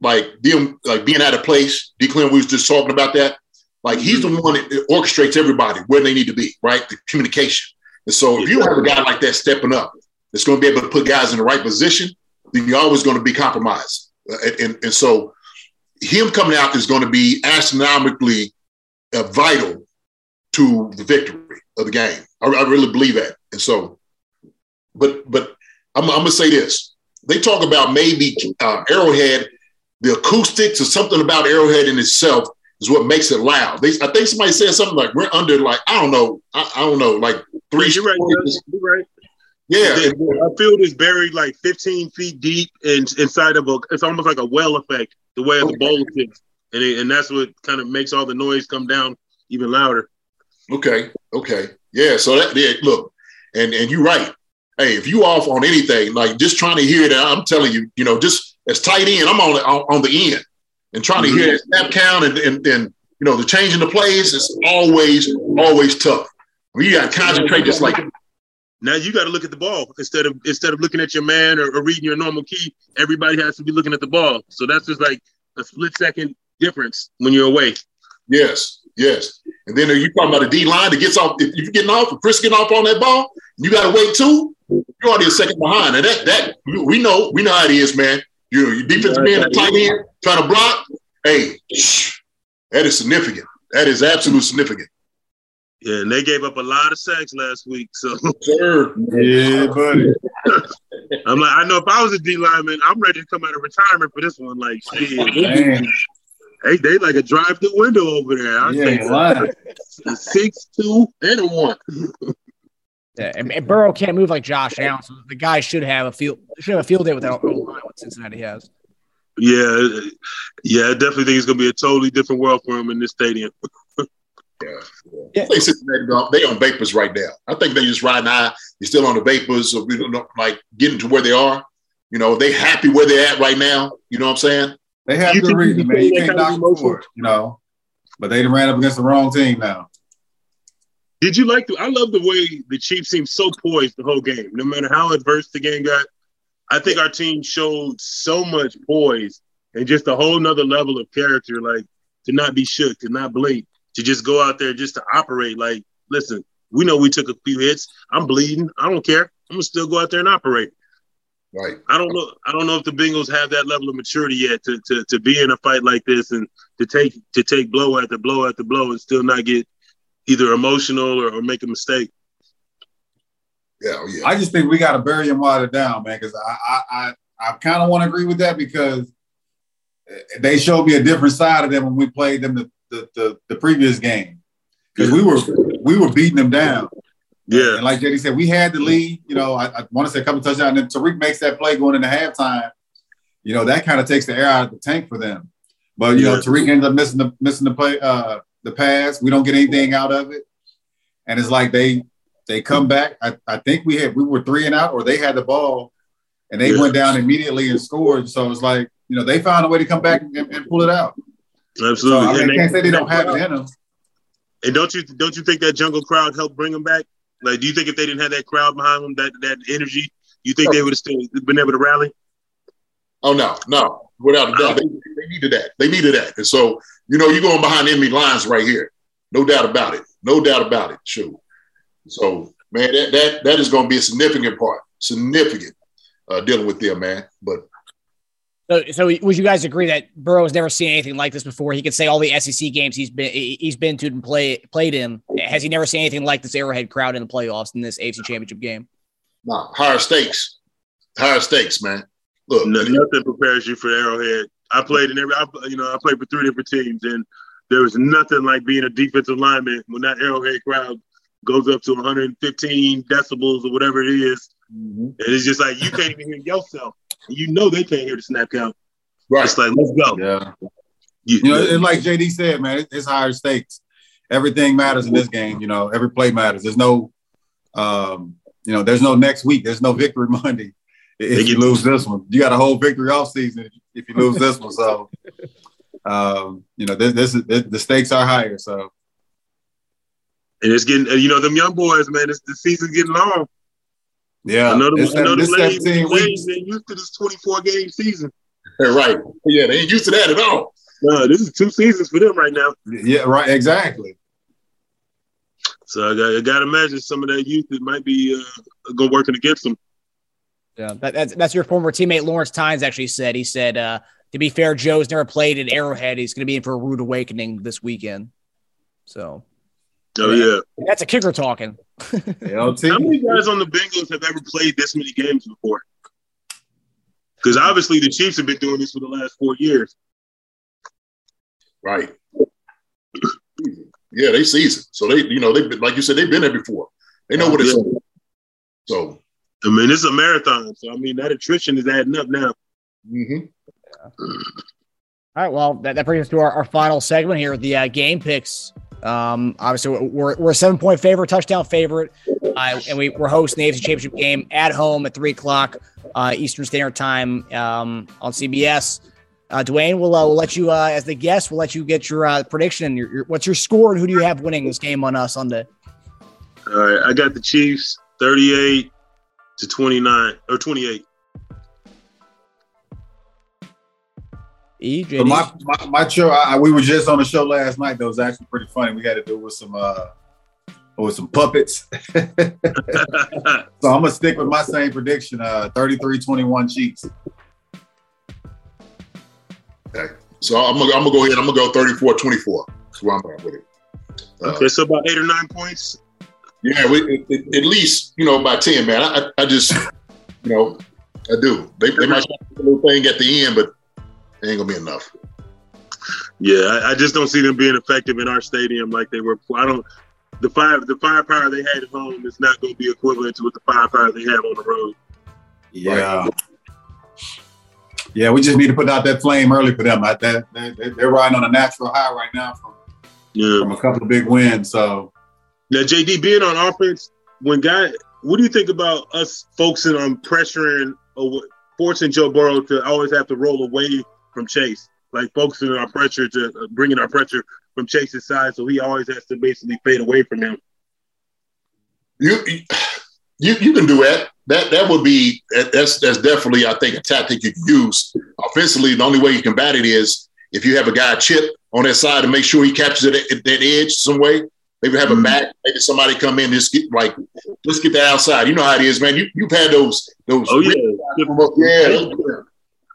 like them like being out of place, D. Clem, we was just talking about that. Like he's the one that orchestrates everybody where they need to be, right? The communication. And so if you have a guy like that stepping up, that's going to be able to put guys in the right position, then you're always going to be compromised. Uh, and, and, and so him coming out is going to be astronomically uh, vital to the victory of the game. I, I really believe that. And so, but but I'm, I'm gonna say this: they talk about maybe uh, Arrowhead, the acoustics or something about Arrowhead in itself is what makes it loud. They, I think somebody said something like we're under like I don't know, I, I don't know, like three. You're right. You're right. Yeah, The- field is buried like 15 feet deep and inside of a. It's almost like a well effect the way the bowl sits, and it, and that's what kind of makes all the noise come down even louder. Okay. Okay. Yeah. So that yeah, look, and and you're right. Hey, if you off on anything, like just trying to hear it, I'm telling you, you know, just as tight end, I'm on the on, on the end and trying to mm-hmm. hear that snap count and, and and you know the changing the plays is always always tough. I mean, you got to concentrate just like Now you got to look at the ball instead of instead of looking at your man or, or reading your normal key. Everybody has to be looking at the ball. So that's just like a split second difference when you're away. yes, yes. And then are you talking about a D line that gets off? If you're getting off, if Chris getting off on that ball, you got to wait too. You're already a second behind, and that that we know we know how it is, man. You know, your defensive man, the tight end, trying to block. Hey, that is significant. That is absolute significant. Yeah, and they gave up a lot of sacks last week. So Sir, Yeah, buddy. I'm like, I know if I was a D lineman, I'm ready to come out of retirement for this one. Like, shit, hey, they like a drive-through window over there. I you think ain't lying. a six, two, and a one. Yeah, and, and Burrow can't move like Josh Allen, so the guy should have a field should have a field day with that O line what Cincinnati has. Yeah, yeah, I definitely think it's gonna be a totally different world for him in this stadium. I think Cincinnati, they on vapors right now. I think they just riding high. They're still on the vapors, so we don't know, like getting to where they are. You know, they happy where they're at right now. You know what I'm saying? They have You good reason, you man. You can't kind knock them emotion? for it, you know. But they ran up against the wrong team now. Did you like the? I love the way the Chiefs seemed so poised the whole game, no matter how adverse the game got. I think our team showed so much poise and just a whole nother level of character, like to not be shook, to not blink, to just go out there just to operate. Like, listen, we know we took a few hits. I'm bleeding. I don't care. I'm gonna still go out there and operate. Right. I don't know. I don't know if the Bengals have that level of maturity yet to to to be in a fight like this and to take to take blow after blow after blow and still not get either emotional or, or make a mistake. Yeah. oh, yeah. I just think we got to bury them while they're down, man. Because I, I, I, I kind of want to agree with that because they showed me a different side of them when we played them the the, the, the previous game. Because we were we were beating them down. Yeah, And like JD said, we had the lead. You know, I, I want to say a couple touchdowns. And then Tyreek makes that play going into halftime. You know, that kind of takes the air out of the tank for them. But you know, Tyreek ends up missing the missing the play, uh, the pass. We don't get anything out of it. And it's like they they come back. I, I think we had we were three and out, or they had the ball, and they Yeah. went down immediately and scored. So it's like you know they found a way to come back and, and pull it out. So absolutely. I, mean, And I they- can't say they don't have it in them. And don't you don't you think that jungle crowd helped bring them back? Like, do you think if they didn't have that crowd behind them, that that energy, you think they would have still been able to rally? Oh no, no, without a doubt, uh, they, they needed that. They needed that, and so you know you're going behind enemy lines right here, no doubt about it, no doubt about it. Shoot, so man, that that that is going to be a significant part, significant uh, dealing with them, man. But So, so would you guys agree that Burrow has never seen anything like this before? He could say all the SEC games he's been he's been to and play played in. Has he never seen anything like this Arrowhead crowd in the playoffs in this AFC Championship game? nah, higher stakes, higher stakes, man. Look, No, nothing prepares you for Arrowhead. I played in every, I, you know, I played for three different teams, and there was nothing like being a defensive lineman when that Arrowhead crowd goes up to 115 decibels or whatever it is, Mhm. and it's just like you can't even hear yourself. You know they can't hear the snap count. right, It's like let's go. Yeah. You- You know, and like JD said, man, it's higher stakes. Everything matters in this game. You know, every play matters. There's no, um, you know, there's no next week. There's no victory Monday if you lose this one. You got a whole victory off season if- you lose this one. So, um, you know, this, this is the stakes are higher. So, and it's getting, you know, them young boys, man. It's, the season's getting long. yeah, I know them, it's, I know this them ladies, 17 them weeks. ladies ain't used to this 24 game season. right. Yeah, they ain't used to that at all. No, this is two seasons for them right now. Yeah, right. Exactly. So I got, I got to imagine some of that youth that might be uh, going working against them. Yeah, that, that's that's your former teammate Lawrence Tynes actually said. He said, uh, to be fair, Joe's never played at Arrowhead. He's going to be in for a rude awakening this weekend. So Oh yeah. that's a kicker talking. How many guys on the Bengals have ever played this many games before? Because obviously the Chiefs have been doing this for the last four years. Right. Yeah, they seasoned. So they, you know, they've been like you said, they've been there before. They know what it's. Yeah. So, I mean, it's a marathon, so I mean that attrition is adding up now. mhm. All right. Well, that, that brings us to our, our final segment here, the uh, game picks. Um, obviously, we're, we're a seven point favorite, touchdown favorite, uh, and we, we're hosting the AFC Championship game at home at three o'clock uh, Eastern Standard Time um, on CBS. Uh, Duane, we'll, uh, we'll let you, uh, as the guest, we'll let you get your uh, prediction your, your, what's your score and who do you have winning this game on uh, Sunday? All right, I got the Chiefs 38 to 29 or 28. E, So my, my my show, I, I- we were just on a show last night that was actually pretty funny. We had to do with some uh with some puppets. so I'm gonna stick with my same prediction, uh 33-21 Chiefs. Okay. So I'm gonna, I'm gonna go ahead. I'm gonna go 34 24. That's where I'm at with it. Uh, okay, so about eight or nine points. Yeah, we, at, at least you know by 10, man. I, I, I just, you know, I do. They, they might try a little thing at the end, but it ain't gonna be enough. Yeah, I, I just don't see them being effective in our stadium like they were. before. I don't. The fire, the firepower they had at home is not going to be equivalent to what the firepower they have on the road. Yeah. Yeah, we just need to put out that flame early for them. I, that, they, they're riding on a natural high right now from, Yeah. from a couple of big wins. So Now, JD, being on offense, when guy, what do you think about us focusing on pressuring or forcing Joe Burrow to always have to roll away from Chase, like focusing on our pressure to uh, bringing our pressure from Chase's side, so he always has to basically fade away from him. You, you, you can do that. That that would be that's that's definitely I think a tactic you can use offensively. The only way you combat it is if you have a guy chip on that side to make sure he captures it at that edge some way. Maybe have a back. Maybe somebody come in. Just get like, let's get that outside. You know how it is, man. You you've had those those. Oh yeah, yeah.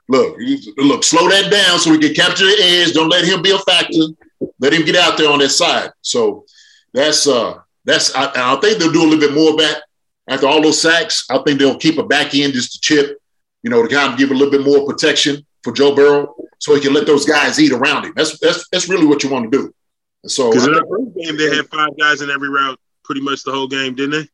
Look, look, slow that down so we can capture the edge. Don't let him be a factor. Let him get out there on that side. So that's uh that's I, I think they'll do a little bit more of that after all those sacks. I think they'll keep a back end just to chip, you know, to kind of give a little bit more protection for Joe Burrow, so he can let those guys eat around him. That's that's that's really what you want to do. And so because I in think- our first game they had five guys in every route, pretty much the whole game, didn't they?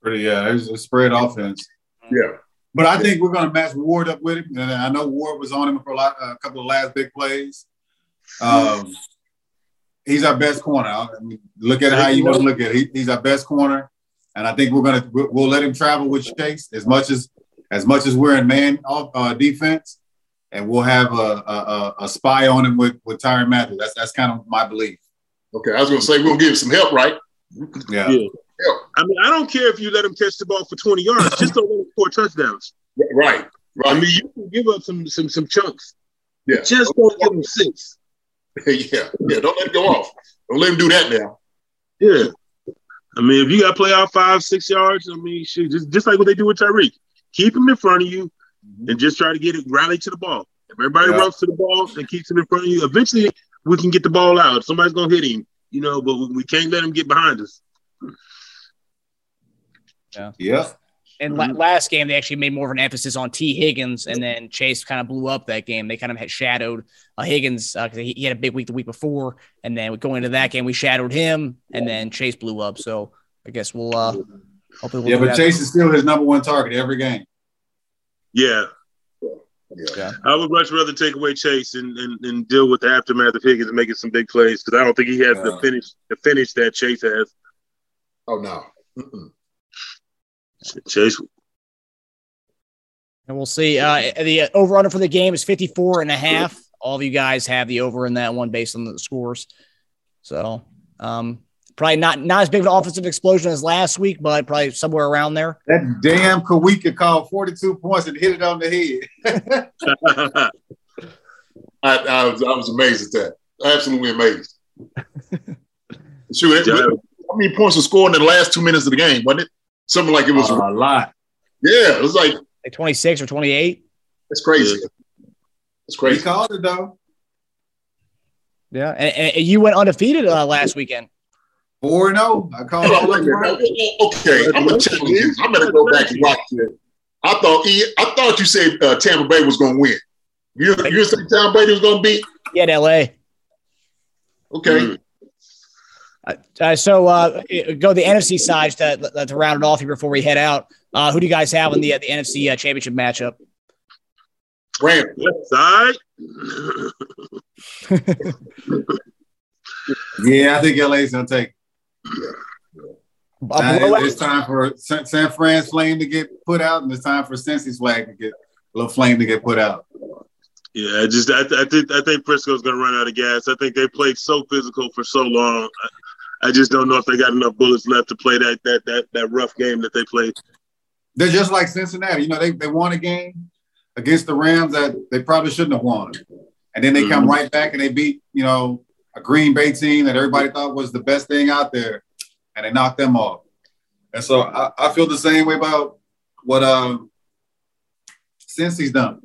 pretty, yeah, it's a spread offense. yeah, But I think we're going to match Ward up with him. And I know Ward was on him for a, lot, a couple of last big plays. Um, he's our best corner. I mean, look at how you want to look at it. He, he's our best corner, and I think we're going to we'll, we'll let him travel with Chase as much as as much as we're in man off, uh, defense, and we'll have a, a, a- a spy on him with with Tyrann Matthews. That's that's kind of my belief. Okay, I was going to say we're going to give him some help, right? Yeah. Yeah. I mean, I don't care if you let him catch the ball for 20 yards, just don't let him score touchdowns. Right, I mean, you can give up some some some chunks. Yeah, Just don't give him six. yeah, yeah. Don't let it go off. Don't let him do that now. Yeah. I mean, if you got to play out five, six yards, I mean, shit, just, just like what they do with Tyreek. Keep him in front of you and just try to get it, rally to the ball. If everybody Yeah. runs to the ball and keeps him in front of you, eventually we can get the ball out. Somebody's going to hit him, you know, but we- we can't let him get behind us. Yeah. Yeah. And la- last game, they actually made more of an emphasis on T. Higgins, and then Chase kind of blew up that game. They kind of had shadowed uh, Higgins because he, he had a big week the week before, and then going into that game, we shadowed him, and then Chase blew up. So I guess we'll uh, hopefully we'll Yeah, but that. Chase is still his number one target every game. Yeah. Yeah. I would much rather take away Chase and, and, and deal with the aftermath of Higgins and making some big plays because I don't think he has the finish the finish that Chase has. Oh no. Mm-mm. Chase, And we'll see. Uh, the over under for the game is 54 and a half. All of you guys have the over in that one based on the scores. So um, probably not not as big of an offensive explosion as last week, but probably somewhere around there. That damn Kawika called 42 points and hit it on the head. I, I was I was amazed at that. Absolutely amazed. Shoot, it- how many points were scored in the last two minutes of the game? Wasn't it something like it was? a lot. yeah, it was like Like 26 or 28. it's crazy. It's He crazy. called it though. Yeah. And, and you went undefeated uh, last weekend. 4 0. I called Oh, all wait a up minute. right. Okay, I'm gonna tell you. I'm gonna go back and watch it. I thought I thought you said uh, Tampa Bay was going to win. You you said Tampa Bay was going to beat. Yeah, in LA. Okay, Mm. Uh, so uh, go the NFC side to, to round it off here before we head out. Uh, who do you guys have in the the NFC uh, championship matchup? Rams. West side. Yeah, I think LA's gonna take. A Uh, blowout? it's time for San, San Fran's flame to get put out, and it's time for Cincy's flag to get a little flame to get put out. Yeah, I just I, I think I think Frisco's gonna run out of gas. I think they played so physical for so long. I, I just don't know if they got enough bullets left to play that that that that rough game that they played. They're just like Cincinnati. You know, they, they won a game against the Rams that they probably shouldn't have won. And then they come Mhm. right back and they beat, you know, a Green Bay team that everybody thought was the best thing out there. And they knocked them off. And so I, I feel the same way about what um he's done.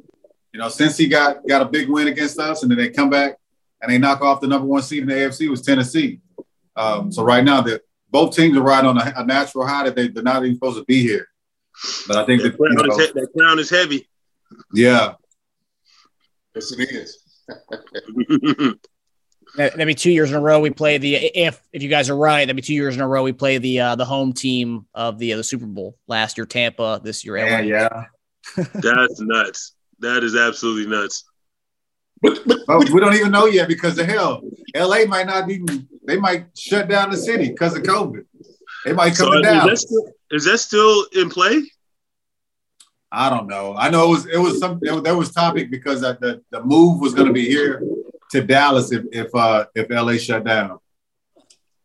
You know, since he got got a big win against us, and then they come back and they knock off the number one seed in the AFC was Tennessee. Um, so right now, that both teams are riding on a, a natural high that they, they're not even supposed to be here. But I think That that, you know, is, he- that crown is heavy. yeah, yes it is. That- That'd be two years in a row. We play the if if you guys are right, that'd be two years in a row. We play the uh, the home team of the uh, the Super Bowl last year, Tampa. This year, LA. yeah, yeah. That's nuts. That is absolutely nuts. But, but, But we don't even know yet because the hell, LA might not even. They might shut down the city because of COVID. They might So come is down. that, still, is that still in play? I don't know. I know it was it was some there was- there was topic because that the, the move was going to be here to Dallas if if uh if LA shut down.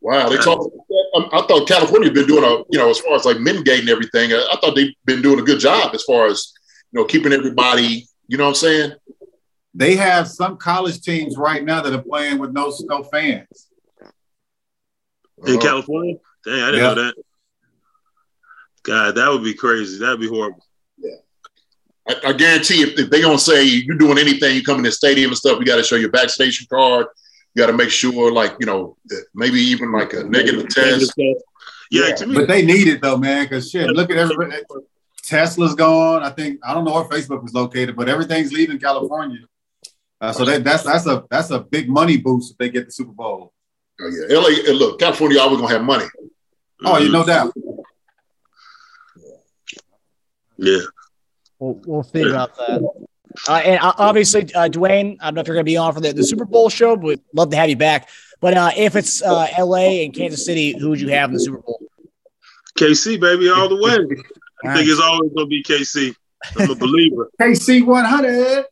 wow, they talk. I, I thought California been doing a you know as far as like mitigating everything. I, I thought they've been doing a good job as far as you know keeping everybody. You know what I'm saying? They have some college teams right now that are playing with no no fans. In Uh, California? Dang, I didn't Yeah. know that. God, that would be crazy. That'd be horrible. I, I guarantee if, if they gonna say you're doing anything, you come in the stadium and stuff, you got to show your back station card. You got to make sure, like you know, maybe even like a negative test. Yeah, Yeah, to me, But they need it though, man. Because shit, look at everybody. Tesla's gone. I think I don't know where Facebook is located, but everything's leaving California. Uh, so that, that's that's a that's a big money boost if they get the Super Bowl. Oh yeah, LA. Look, California always gonna have money. Oh, you Mhm. no doubt. Yeah. We'll, we'll see about that. Uh, and uh, obviously, uh, Duane, I don't know if you're going to be on for the, the Super Bowl show, but we'd love to have you back. But uh, if it's uh, LA and Kansas City, who would you have in the Super Bowl? KC, baby, all the way. I All think right. it's always going to be KC. I'm a believer. KC 100.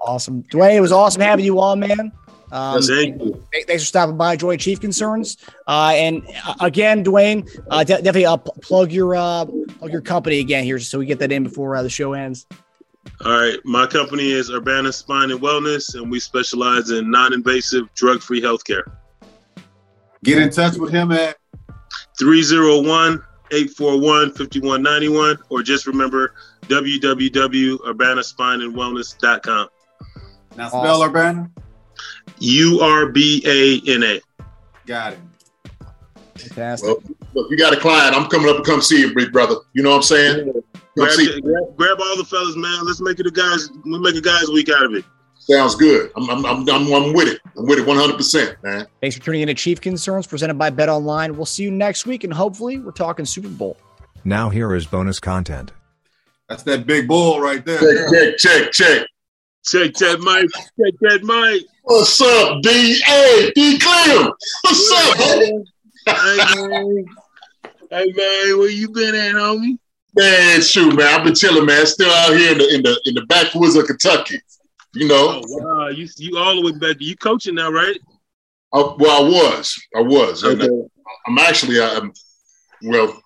Awesome. Duane, it was awesome having you on, man. Um, Thank you. thanks for stopping by, Joy Chief Concerns. Uh, and uh, again, Duane, uh, de- definitely uh, pl- plug your uh, plug your company again here, so we get that in before uh, the show ends. All right. My company is Urbana Spine and Wellness, and we specialize in non invasive, drug free healthcare. Get in touch with him at 301 841 5191, or just remember www.urbanaspineandwellness.com. now spell Urbana. U R B A N A. Got it. Fantastic. Well, look, you got a client. I'm coming up to come see you, big brother. You know what I'm saying? Come Grab, see. grab, grab all the fellas, man. Let's make it a guys. Let's make a guys week out of it. Sounds good. I'm, I'm, I'm, I'm, I'm with it. I'm with it 100%, man. Thanks for tuning in to Chief Concerns presented by BetOnline. We'll see you next week, and hopefully, we're talking Super Bowl. Now here is bonus content. That's that big bull right there. Check, check, check, check. Check that mic. Check that mic. What's up, D? Hey, D Clem. What's up, homie? Hey man. Hey man, where you been at, homie? Man, shoot, man. I've been chilling, man. Still out here in the in the in the backwoods of Kentucky. You know, Oh wow, you you all the way back. You coaching now, right? I, well, I was, I was, and uh, I'm actually, I'm, well,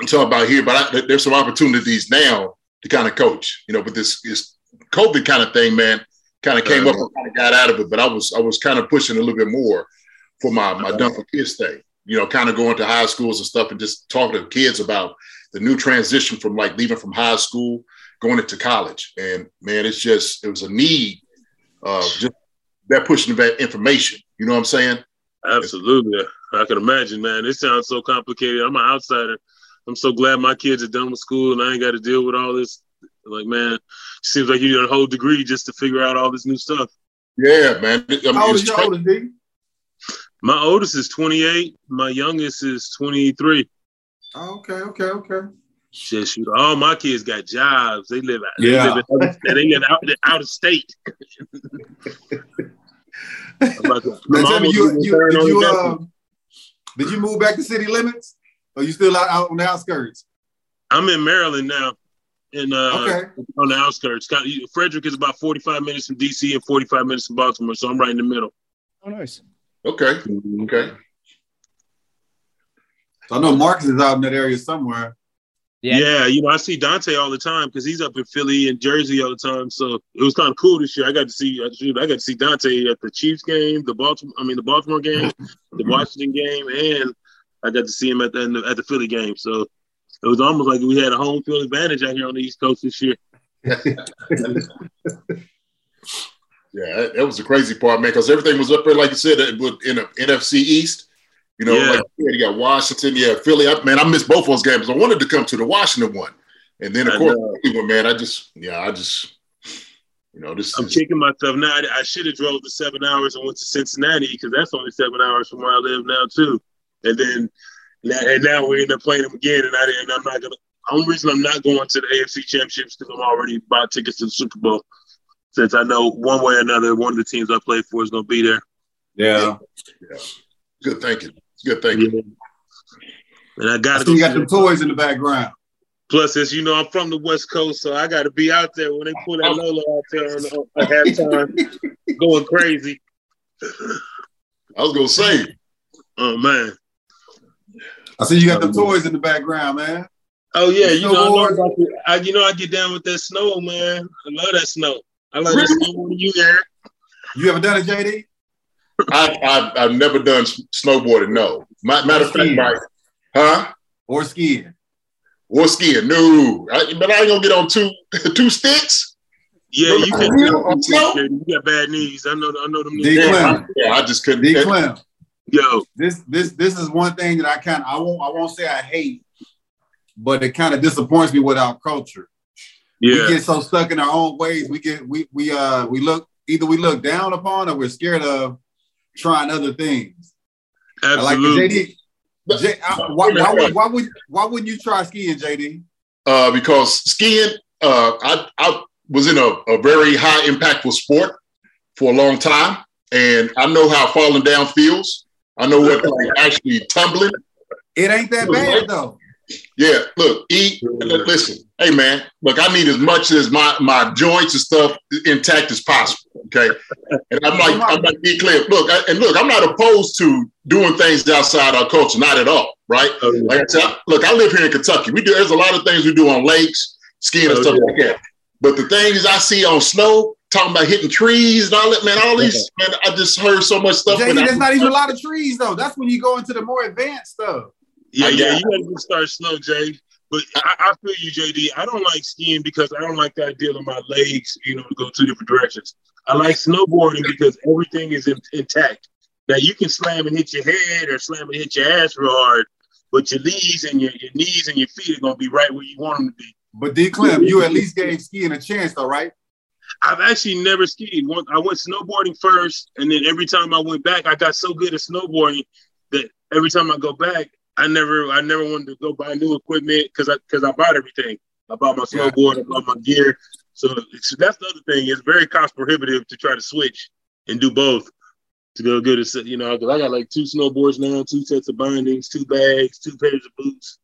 I'm talking about here, but I, there's some opportunities now to kind of coach. You know, but this this COVID kind of thing, man, kind of came up and kind of got out of it. But I was I was kind of pushing a little bit more for my my Done for Kids thing. You know, kind of going to high schools and stuff and just talking to kids about the new transition from like leaving from high school going into college. And man, it's just it was a need uh just that pushing of that information. You know what I'm saying? Absolutely. I can imagine, man. It sounds so complicated. I'm an outsider. I'm so glad my kids are done with school and I ain't got to deal with all this. Like, man, seems like you need a whole degree just to figure out all this new stuff. Yeah, man. I mean, How old is your oldest, D? My oldest is 28. My youngest is 23. Oh, okay, okay, okay. Shit, shoot. All my kids got jobs. They live out. Yeah. They live, in- they live out, out of state. About to- tell me, you, you, did you, uh, did you move back to city limits? Or you still out, out on the outskirts? I'm in Maryland now. In uh, Okay. on the outskirts. Kind Frederick is about 45 minutes from DC and 45 minutes from Baltimore, so I'm right in the middle. Oh, nice. Okay. Okay. So I know Marcus is out in that area somewhere. Yeah. Yeah, you know, I see Dante all the time because he's up in Philly and Jersey all the time. So it was kind of cool this year. I got to see, uh, shoot, I got to see Dante at the Chiefs game, the Baltimore, I mean, the Baltimore game, the Washington game, and I got to see him at the at the Philly game. So it was almost like we had a home field advantage out here on the East Coast this year. Yeah, that, that was the crazy part, man, because everything was up there, like you said, in the NFC East. You know, Yeah. like you got Washington, yeah, Philly. I, man, I missed both those games. I wanted to come to the Washington one, and then of I course, know. Man, I just, yeah, I just, you know, this I'm is kicking myself now. I, I should have drove the seven hours and went to Cincinnati because that's only seven hours from where I live now too. And then now, and now we're end up playing them again. And I didn't. I'm not gonna. The Only reason I'm not going to the AFC Championships because I'm already bought tickets to the Super Bowl. Since I know one way or another, one of the teams I play for is going to be there. Yeah. yeah. good thinking. Good thinking. And I I got see you got them toys in the background. Plus, as you know, I'm from the West Coast, so I got to be out there when they pull that Lola out there on, on, at halftime, going crazy. I was gonna say, Oh man. I see you got the toys in the background, man. Oh yeah, you know, I, know Snowboard. about the- I, you know, I get down with that snow, man. I love that snow. I like that snow more you, Eric. You ever done it, JD? I, I, I've never done snowboarding. No, Ma- matter of fact, Skiing. my, huh? Or skiing? Or skiing? No, I, but I ain't gonna get on two two sticks. Yeah, you can. No, no. You got bad knees. I know. I know them. D. knees. Yeah, I, yeah, I just couldn't. D. Clem. Yo, This this this is one thing that I kind of I won't I won't say I hate, but it kind of disappoints me with our culture. yeah, We get so stuck in our own ways. We get we we uh we look either we look down upon or we're scared of trying other things. I like absolutely. JD. J, I, why, why, would, why would why wouldn't you try skiing, JD? uh, because skiing, uh, I, I was in a, a very high impactful sport for a long time, and I know how falling down feels. I know what like actually tumbling. It ain't that bad though. Yeah, look, eat. Listen, hey man, look, I need as much as my my joints and stuff intact as possible. Okay, and I'm like, I'm like, be clear. Look, I, and look, I'm not opposed to doing things outside our culture, not at all. Right? Oh, yeah. Like I said, look, I live here in Kentucky. We do. There's a lot of things we do on lakes, skiing and Oh, stuff yeah. like that. But the things I see on snow, talking about hitting trees and all that, man, all these, man, I just heard so much stuff. JD, when I- there's not even a lot of trees though. That's when you go into the more advanced stuff. Yeah, yeah, you gotta start slow, Jay. But I, I feel you, JD. I don't like skiing because I don't like the idea of my legs, you know, to go two different directions. I like snowboarding because everything is in, intact. Now you can slam and hit your head or slam and hit your ass real hard, but your knees and your, your knees and your feet are gonna be right where you want them to be. But D Clem, you at least gave skiing a chance though, right? I've actually never skied. One, I went snowboarding first, and then every time I went back, I got so good at snowboarding that every time I go back, I never, I never wanted to go buy new equipment because I, because I bought everything. I bought my Yeah. snowboard, I bought my gear. So it's, that's the other thing. It's very cost prohibitive to try to switch and do both to go good at, you know, because I got like two snowboards now, two sets of bindings, two bags, two pairs of boots.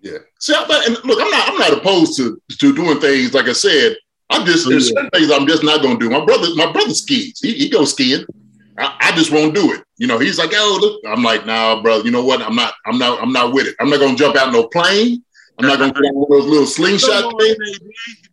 Yeah. See, I, and look, I'm not, I'm not opposed to to doing things. Like I said, I'm just Oh, there's yeah. certain things I'm just not gonna do. My brother, my brother skis. He, he goes skiing. I, I just won't do it. You know, he's like, oh, look. I'm like, nah, brother. You know what? I'm not. I'm not. I'm not with it. I'm not gonna jump out no plane. I'm not gonna do one of those little slingshot on, things.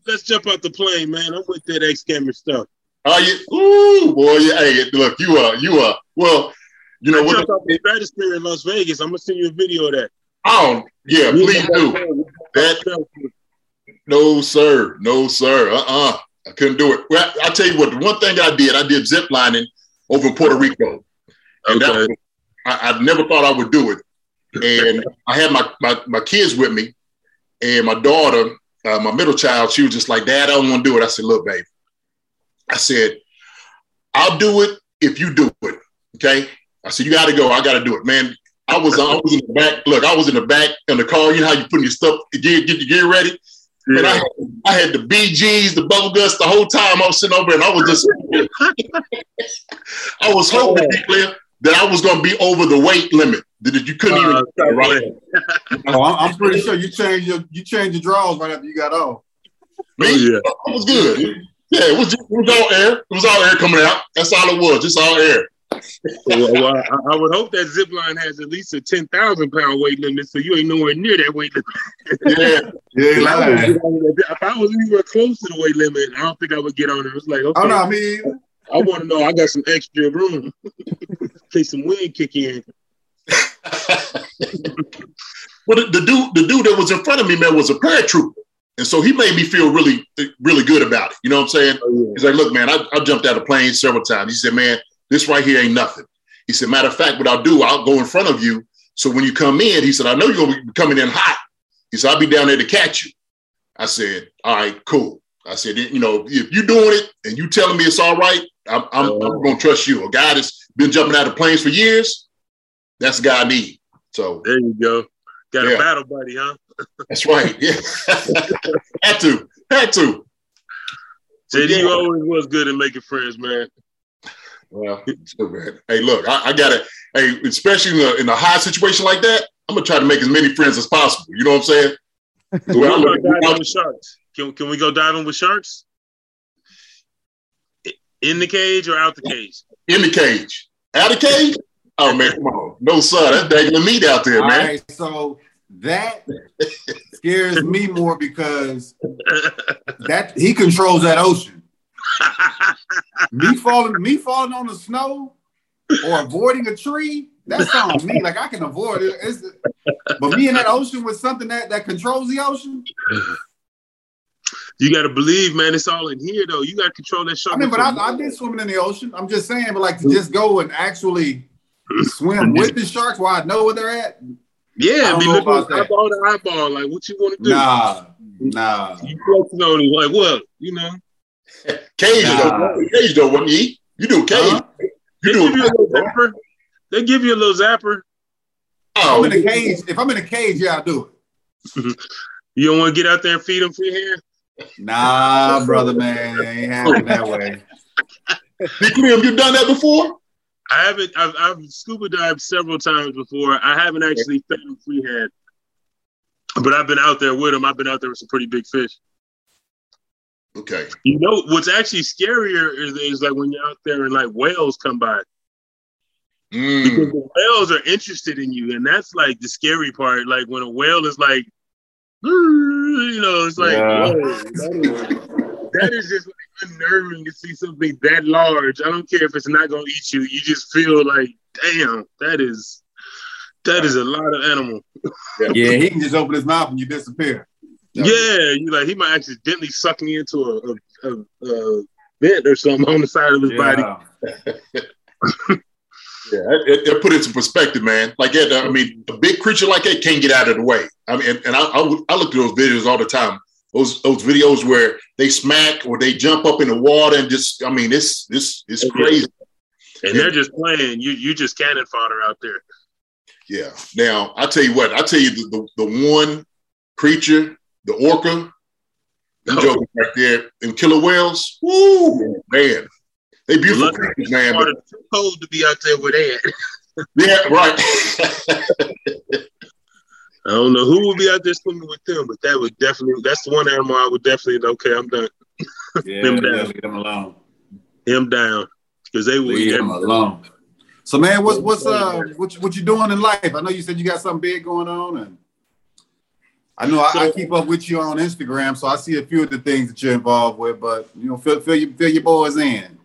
Let's jump out the plane, man. I'm with that X camera stuff. Oh, are you? Ooh, boy. Yeah. Hey, look, you are. You are. Well, you know I what? the stratosphere in Las Vegas. I'm gonna send you a video of that. Oh, yeah. Please do. That No, sir. No, sir. Uh-uh. I couldn't do it. Well, I'll tell you what, the one thing I did, I did zip lining over in Puerto Rico. And Okay. was- I, I never thought I would do it. And I had my, my, my kids with me, and my daughter, uh, my middle child, she was just like, Dad, I don't want to do it. I said, Look, babe. I said, I'll do it if you do it. Okay. I said, You got to go. I got to do it, man. I was, I was in the back. Look, I was in the back in the car. You know how you putting your stuff, get, get your gear ready. And I, I had the BGs, the bubble guts the whole time I was sitting over, and I was just, I was hoping, to be Clear, that I was going to be over the weight limit. That you couldn't Uh, even right. Oh, I'm, I'm pretty sure you changed your you changed your drawers right after you got off. Me, Oh, yeah. it was good. Yeah, it was, just, it was all air. It was all air coming out. That's all it was, just all air. Well, well, I, I would hope that zip line has at least a 10,000 pound weight limit, so you ain't nowhere near that weight limit. Yeah, Yeah, If I, was, lying. if I was anywhere close to the weight limit, I don't think I would get on it. It's like, okay, Oh no, I mean, I want to know I got some extra room in case some wind kick in. But the, the dude, the dude that was in front of me, man, was a paratrooper, and so he made me feel really, really good about it. You know what I'm saying? Oh, He's like, look, man, I, I jumped out of plane several times. He said, man, this right here ain't nothing. He said, matter of fact, what I'll do, I'll go in front of you. So when you come in, he said, I know you're gonna be coming in hot. He said, I'll be down there to catch you. I said, all right, cool. I said, you know, if you're doing it and you telling me it's all right, I'm, I'm, I'm uh-huh. gonna trust you. A guy that's been jumping out of planes for years, that's the guy I need. So There you go. Got Yeah. a battle buddy, huh? that's right. Yeah. had to, had to. JD Yeah. always was good at making friends, man. Well, so bad. Hey, look, I, I got to, hey, especially in a, in a high situation like that, I'm gonna try to make as many friends as possible. You know what I'm saying? The way What I'm about looking- diving with sharks? Can, can we go diving with sharks? In the cage or out the cage? in the cage, out of cage. Oh man, come on, no sir, that's dangling meat out there, all man. right, so that scares me more because that he controls that ocean. Me falling, me falling on the snow or avoiding a tree. That's on me. Like I can avoid it. It's, but me in that ocean with something that that controls the ocean. you got to believe, man. It's all in here, though. You got to control that shark. I mean, but I, I did swimming in the ocean. I'm just saying, but like to just go and actually swim mm-hmm. with the sharks where I know where they're at. Yeah, I don't mean, know look about that. eyeball to eyeball. Like, what you want to do? Nah, nah. You flexing on him, like, what? You know? Cage Nah. though, cage though, wouldn't you? You do cage. Huh? You They do. give you a little zapper. They give you a little zapper. If Oh, I'm in a cage, if I'm in a cage, yeah, I'll do it. You don't want to get out there and feed them free hand? Nah, brother, man, it ain't happening that way. Big Clem, you done that before? I haven't. I've, I've scuba dived several times before. I haven't actually fed them free hand. But I've been out there with them. I've been out there with some pretty big fish. Okay. You know what's actually scarier is, is like when you're out there and like whales come by. Mm. Because the whales are interested in you, and that's like the scary part. Like when a whale is like, you know, it's like, Yeah. whoa, that is, that is just like unnerving to see something that large. I don't care if it's not gonna eat you. You just feel like, damn, that is that is a lot of animal. Yeah, he can just open his mouth and you disappear. Yeah, you like he might accidentally suck me into a, a, a, a vent or something on the side of his body. Yeah. Yeah, it, it put it in perspective, man. Like, yeah, I mean, a big creature like that can't get out of the way. I mean, and, and I, I, I look at those videos all the time. Those those videos where they smack or they jump up in the water and just, I mean, it's it's it's crazy. And they're just playing. You you just cannon fodder out there. Yeah. Now I tell you what, I tell you the the, the one creature, the orca, them Oh. jokers right there, and killer whales. Woo, man, they beautiful Lucky creatures, man. Part But of too cold to be out there with Ed. yeah, right. I don't know who would be out there swimming with them, but that would definitely that's the one animal I would definitely okay, I'm done. Yeah, Them down. leave him alone. Him down. Because they would Leave him alone. So man, what's what's uh what, you- what you doing in life? I know you said you got something big going on, and I know I, I keep up with you on Instagram, so I see a few of the things that you're involved with. But you know, fill, fill, your, fill your boys in.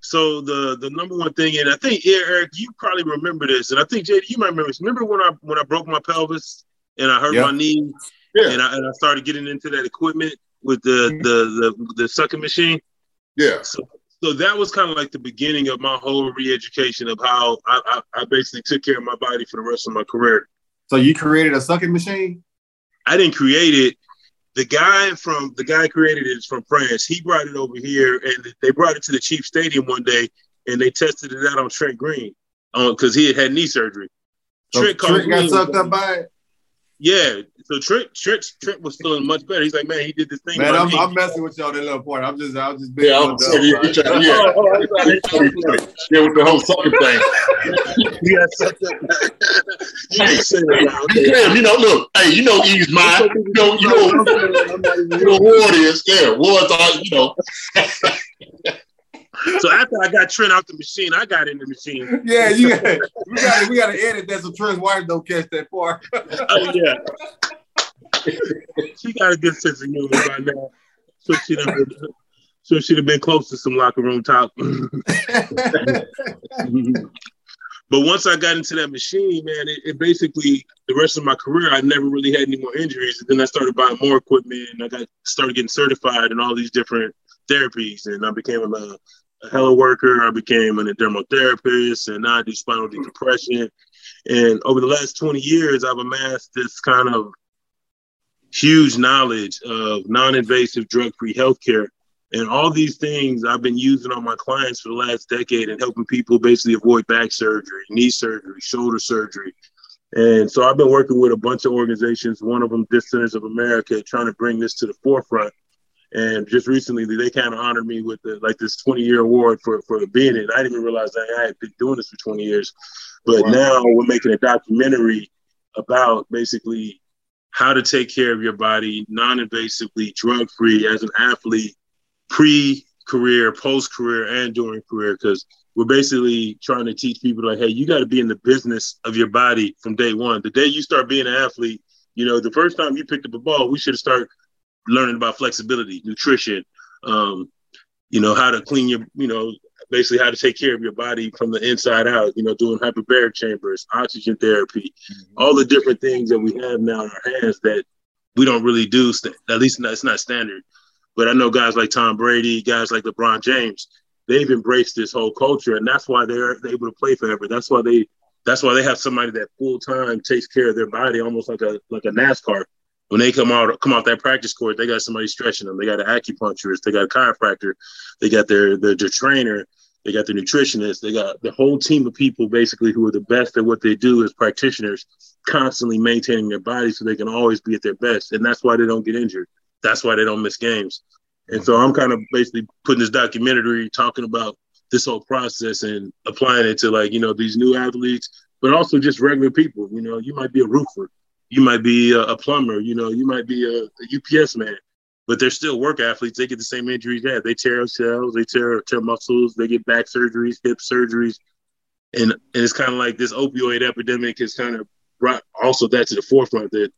So the the number one thing, and I think Eric, you probably remember this, and I think JD, you might remember this. Remember when I when I broke my pelvis and I hurt Yep. my knee, Yeah. and I and I started getting into that equipment with the the the, the sucking machine. yeah. So, so that was kind of like the beginning of my whole re-education of how I, I, I basically took care of my body for the rest of my career. So you created a sucking machine? I didn't create it. The guy from the guy created it is from France. He brought it over here, and they brought it to the Chief Stadium one day, and they tested it out on Trent Green, uh, because he had had knee surgery. So Trent called Trent got sucked up by it. Yeah, so Trent, Trent, Trent was feeling much better. He's like, man, he did this thing. Man, by I'm, me." I'm messing with you on that little point. I'm just, I'm just being. Yeah, I'm saying, yeah, he yeah. Oh, oh, I'm sorry. yeah, with the whole sucking thing. You got sucked up. you didn't say that. now. Okay. Yeah, you know, look, hey, you know, Eve's mine. You know, you know, you know, Ward is. Yeah, Ward's all, you know. So after I got Trent out the machine, I got in the machine. Yeah, you got, we got, we got to edit that so Trent's wife don't catch that part. Oh yeah. she got a good sense of humor by now. So she'd have been, so she'd have been close to some locker room talk. but once I got into that machine, man, it, it basically the rest of my career I never really had any more injuries. And then I started buying more equipment and I got started getting certified in all these different therapies. And I became a, a hella worker. I became an dermotherapist and now I do spinal hmm. decompression. And over the last 20 years, I've amassed this kind of huge knowledge of non-invasive drug-free healthcare. And all these things I've been using on my clients for the last decade and helping people basically avoid back surgery, knee surgery, shoulder surgery. And so I've been working with a bunch of organizations, one of them, Centers of America, trying to bring this to the forefront. And just recently, they kind of honored me with the, like this 20 year award for, for being it. I didn't even realize that I had been doing this for 20 years. But Wow. now we're making a documentary about basically how to take care of your body non-invasively, drug-free as an athlete, pre-career, post-career, and during career. Because we're basically trying to teach people like, hey, you got to be in the business of your body from day one. The day you start being an athlete, you know, the first time you picked up a ball, we should have started learning about flexibility, nutrition, um, you know, how to clean your, you know, basically how to take care of your body from the inside out, you know, doing hyperbaric chambers, oxygen therapy, all the different things that we have now in our hands that we don't really do, st- at least not, it's not standard. But I know guys like Tom Brady, guys like LeBron James, they've embraced this whole culture, and that's why they're able to play forever. That's why they that's why they have somebody that full time takes care of their body, almost like a like a NASCAR. When they come out come off that practice court, they got somebody stretching them. They got an acupuncturist, they got a chiropractor, they got their their, their trainer, they got their nutritionist, they got the whole team of people basically who are the best at what they do as practitioners, constantly maintaining their body so they can always be at their best. And that's why they don't get injured. That's why they don't miss games. And so I'm kind of basically putting this documentary talking about this whole process and applying it to like, you know, these new athletes, but also just regular people. You know, you might be a roofer. You might be a, a plumber, you know, you might be a, a, UPS man, but they're still work athletes. They get the same injuries that they tear cells, they tear tear muscles, they get back surgeries, hip surgeries, and and it's kind of like this opioid epidemic has kind of brought also that to the forefront that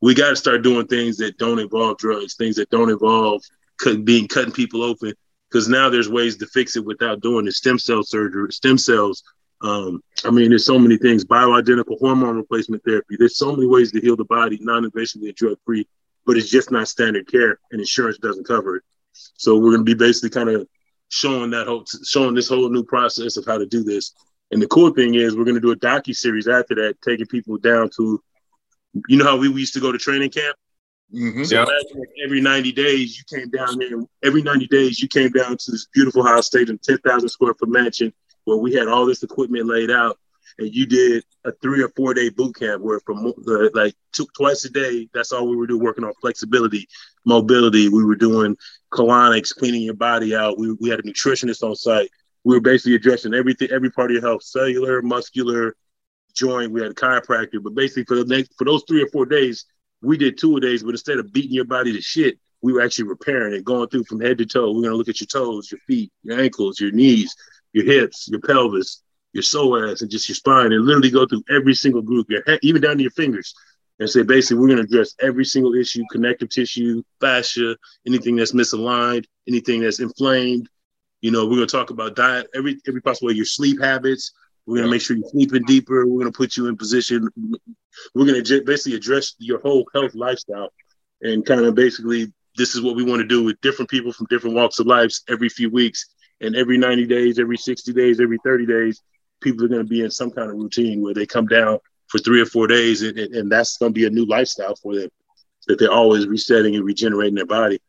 we got to start doing things that don't involve drugs, things that don't involve cut, being cutting people open, because now there's ways to fix it without doing the stem cell surgery, stem cells. Um, I mean, there's so many things: bioidentical hormone replacement therapy. There's so many ways to heal the body, non-invasively and drug-free, but it's just not standard care, and insurance doesn't cover it. So we're going to be basically kind of showing that whole, showing this whole new process of how to do this. And the cool thing is, we're going to do a docu series after that, taking people down to, you know, how we, we used to go to training camp. Mm-hmm. So imagine every 90 days you came down there. Every 90 days you came down to this beautiful house, stayed in 10,000 square foot mansion where we had all this equipment laid out, and you did a three or four day boot camp where from uh, like twice a day, that's all we were doing, working on flexibility, mobility. We were doing colonics, cleaning your body out. We, we had a nutritionist on site. We were basically addressing everything, every part of your health, cellular, muscular, joint. We had a chiropractor, but basically for the next for those three or four days, we did two days, but instead of beating your body to shit, we were actually repairing it, going through from head to toe. We're gonna look at your toes, your feet, your ankles, your knees, your hips, your pelvis, your psoas, and just your spine, and literally go through every single group, your head, even down to your fingers, and say basically we're gonna address every single issue, connective tissue, fascia, anything that's misaligned, anything that's inflamed. You know, we're gonna talk about diet, every every possible way, your sleep habits. We're gonna make sure you're sleeping deeper. We're gonna put you in position. We're gonna j- basically address your whole health lifestyle, and kind of basically this is what we want to do with different people from different walks of life every few weeks and every 90 days, every 60 days, every 30 days, people are going to be in some kind of routine where they come down for three or four days, and, and that's going to be a new lifestyle for them that they're always resetting and regenerating their body.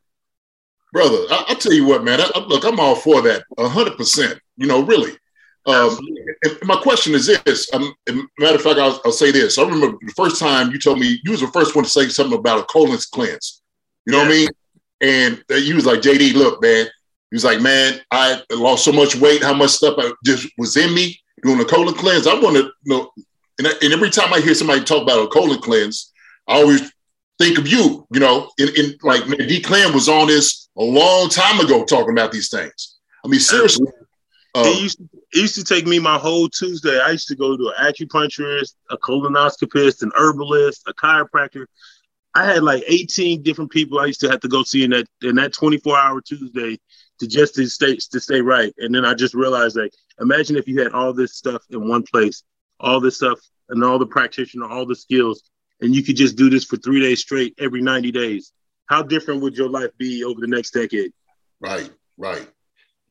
Brother, I, will tell you what, man. I, look, I'm all for that, hundred percent. You know, really. Um, my question is this. Um, matter of fact, I'll, I'll, say this. I remember the first time you told me you was the first one to say something about a colon cleanse. You know yeah. what I mean? And uh, you was like, JD, look, man. He was like, man, I lost so much weight, how much stuff I just was in me doing a colon cleanse. I want to you know, and, and, every time I hear somebody talk about a colon cleanse, I always think of you, you know, in, in like man, D Clem was on this a long time ago talking about these things. I mean, seriously. Um, it, used to, it used to take me my whole Tuesday. I used to go to an acupuncturist, a colonoscopist, an herbalist, a chiropractor. I had like 18 different people I used to have to go see in that in that 24 hour Tuesday to just to stay to stay right. And then I just realized like imagine if you had all this stuff in one place, all this stuff and all the practitioner, all the skills, and you could just do this for three days straight every 90 days. How different would your life be over the next decade? Right, right.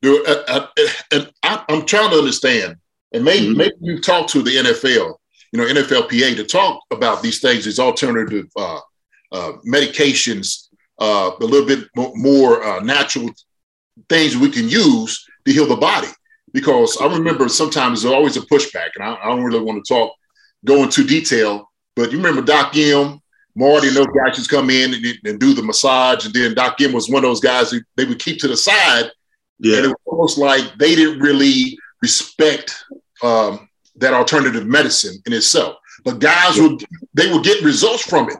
Dude, uh, uh, and I, am trying to understand, and maybe mm-hmm. maybe you talk to the NFL, you know, NFLPA to talk about these things, these alternative uh, uh, medications, uh, a little bit more uh, natural things we can use to heal the body. Because I remember sometimes there's always a pushback, and I, I don't really want to talk, go into detail, but you remember Doc M, Marty, and those guys just come in and, and, do the massage, and then Doc M was one of those guys who they would keep to the side. Yeah. And it was almost like they didn't really respect um, that alternative medicine in itself. But guys would they would get results from it.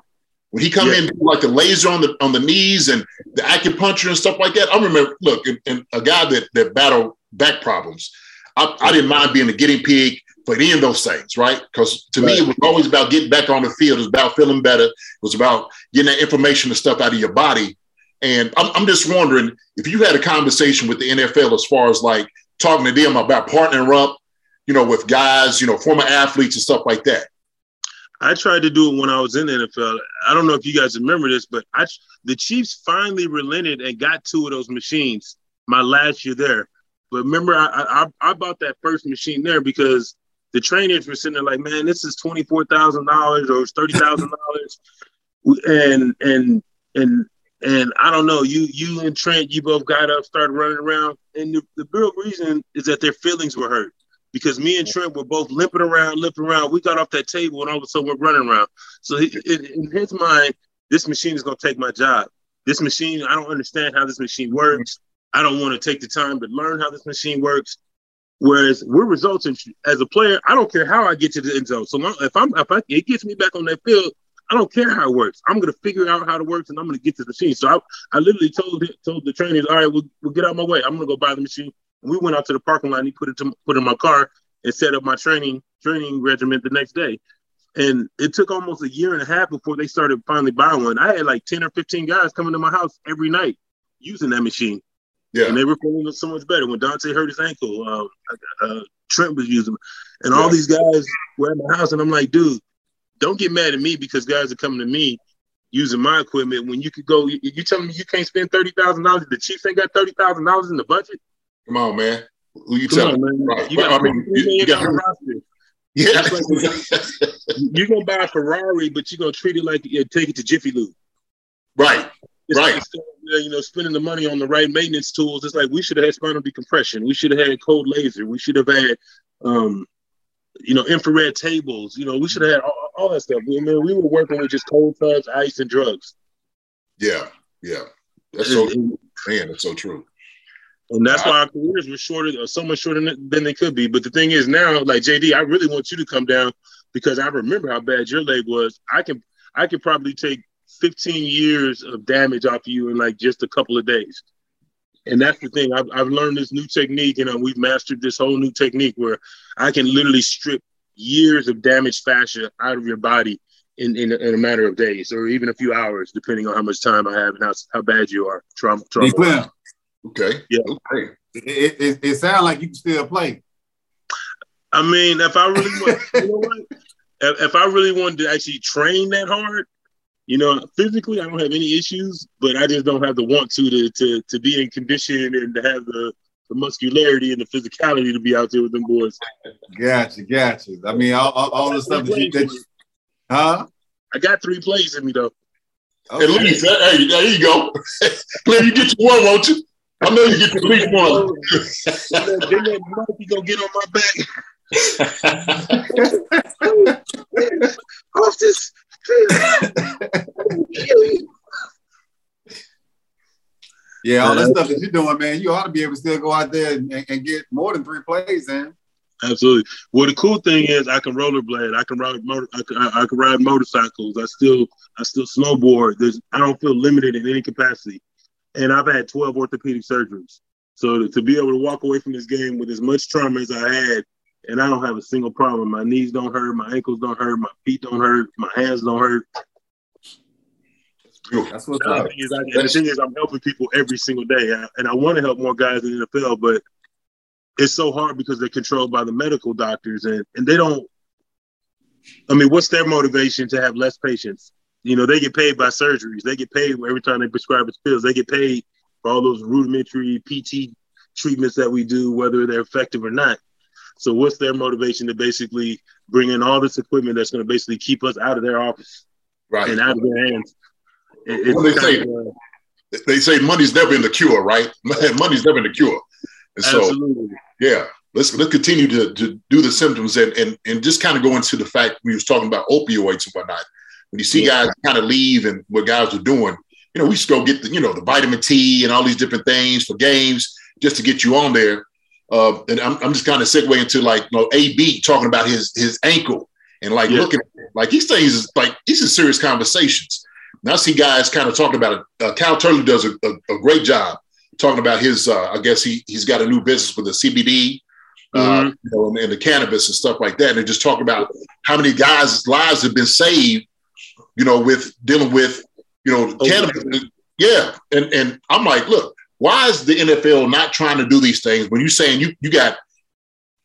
When he come yeah. in like the laser on the on the knees and the acupuncture and stuff like that, I remember. Look, and, and a guy that that battled back problems, I, I, didn't mind being a guinea pig for any of those things, right? Because to right. me, it was always about getting back on the field. It was about feeling better. It was about getting that information and stuff out of your body. And I'm, I'm just wondering if you had a conversation with the NFL as far as like talking to them about partnering up, you know, with guys, you know, former athletes and stuff like that. I tried to do it when I was in the NFL. I don't know if you guys remember this, but I, the Chiefs finally relented and got two of those machines my last year there. But remember, I, I, I bought that first machine there because the trainers were sitting there like, man, this is twenty four thousand dollars or thirty thousand dollars, and and and and I don't know. You you and Trent, you both got up, started running around, and the, the real reason is that their feelings were hurt because me and Trent were both limping around, limping around. We got off that table and all of a sudden we're running around. So in, his mind, this machine is going to take my job. This machine, I don't understand how this machine works. I don't want to take the time to learn how this machine works. Whereas we're results as a player, I don't care how I get to the end zone. So long, if I'm if I, it gets me back on that field, I don't care how it works. I'm gonna figure out how it works, and I'm gonna get the machine. So I, I literally told told the trainers, all right, we'll, we'll get out of my way. I'm gonna go buy the machine. We went out to the parking lot. and He put it to, put in my car and set up my training training regimen the next day. And it took almost a year and a half before they started finally buying one. I had like 10 or 15 guys coming to my house every night using that machine. Yeah. And they were feeling so much better. When Dante hurt his ankle, uh, uh, Trent was using. And all Yeah. these guys were at my house. And I'm like, dude, don't get mad at me because guys are coming to me using my equipment when you could go. You, you telling me you can't spend $30,000? The Chiefs ain't got $30,000 in the budget? Come on, man. Who you Come telling? on. Right. You got, I mean, you, you got, roster. yeah. You're gonna buy a Ferrari, but you're gonna treat it like you take it to Jiffy Lube. right. It's Right. like, you know, spending the money on the right maintenance tools. It's like we should have had spinal decompression. We should have had a cold laser. We should have had, um, you know, infrared tables. You know, we should have had all, all that stuff. I mean, we were working with just cold tubs, ice, and drugs. Yeah. Yeah. That's so And, man, that's so true. And that's why our careers were shorter, or so much shorter than than they could be. But the thing is now, like JD, I really want you to come down because I remember how bad your leg was. I can, I could probably take 15 years of damage off of you in like just a couple of days. And that's the thing. I've, I've learned this new technique, and you know, we've mastered this whole new technique where I can literally strip years of damaged fascia out of your body in, in, a, in a matter of days or even a few hours, depending on how much time I have and how, how bad you are. Trauma, Hey, trauma. Clem, Okay. Yeah. Okay. it, it, it sounds like you can still play. I mean, if I really want, you know what? If, if I really wanted to actually train that hard, you know, physically I don't have any issues, but I just don't have the want to to to, to be in condition and to have the, the muscularity and the physicality to be out there with them boys. Gotcha, gotcha. I mean, all, all, all the stuff that you, that you huh? I got three plays in me though. At least, hey, there you go. Glenn, you get you one, won't you? I know you get at least one. then that monkey gonna get on my back. Off this. Yeah, all that stuff that you're doing, man, you ought to be able to still go out there and, and get more than three plays, man. Absolutely. Well, the cool thing is I can rollerblade. I can ride motor. I can, I, I can ride motorcycles. I still I still snowboard. There's I don't feel limited in any capacity, and I've had 12 orthopedic surgeries. So to, to be able to walk away from this game with as much trauma as I had, and I don't have a single problem. My knees don't hurt. My ankles don't hurt. My feet don't hurt. My hands don't hurt. That's what's the up. thing is, I, the thing is, I'm helping people every single day, and- and I want to help more guys in the NFL, but it's so hard because they're controlled by the medical doctors, and and they don't. I mean, what's their motivation to have less patients? You know, they get paid by surgeries. They get paid every time they prescribe us pills. They get paid for all those rudimentary PT treatments that we do, whether they're effective or not. So, what's their motivation to basically bring in all this equipment that's going to basically keep us out of their office Right. and out of their hands? It- What they say? of, uh, They say money's never in the cure, right? Money's never in the cure. And so, Absolutely. yeah, let's let's continue to, to do the symptoms and, and and just kind of go into the fact we was talking about opioids and whatnot. When you see guys kind of leave and what guys are doing, you know, we just go get the you know the vitamin T and all these different things for games just to get you on there. Uh, and I'm, I'm just kind of segue into like you know AB talking about his his ankle and like Yeah. looking like these things is like these are serious conversations. Now I see guys kind of talking about it. Uh, Kyle Turley does a, a, a great job talking about his. Uh, I guess he he's got a new business with the CBD, uh, Mhm. you know, and, and the cannabis and stuff like that. And they're just talking about how many guys' lives have been saved, you know, with dealing with you know Oh, cannabis. Yeah, and and I'm like, look, why is the NFL not trying to do these things when you're saying you you got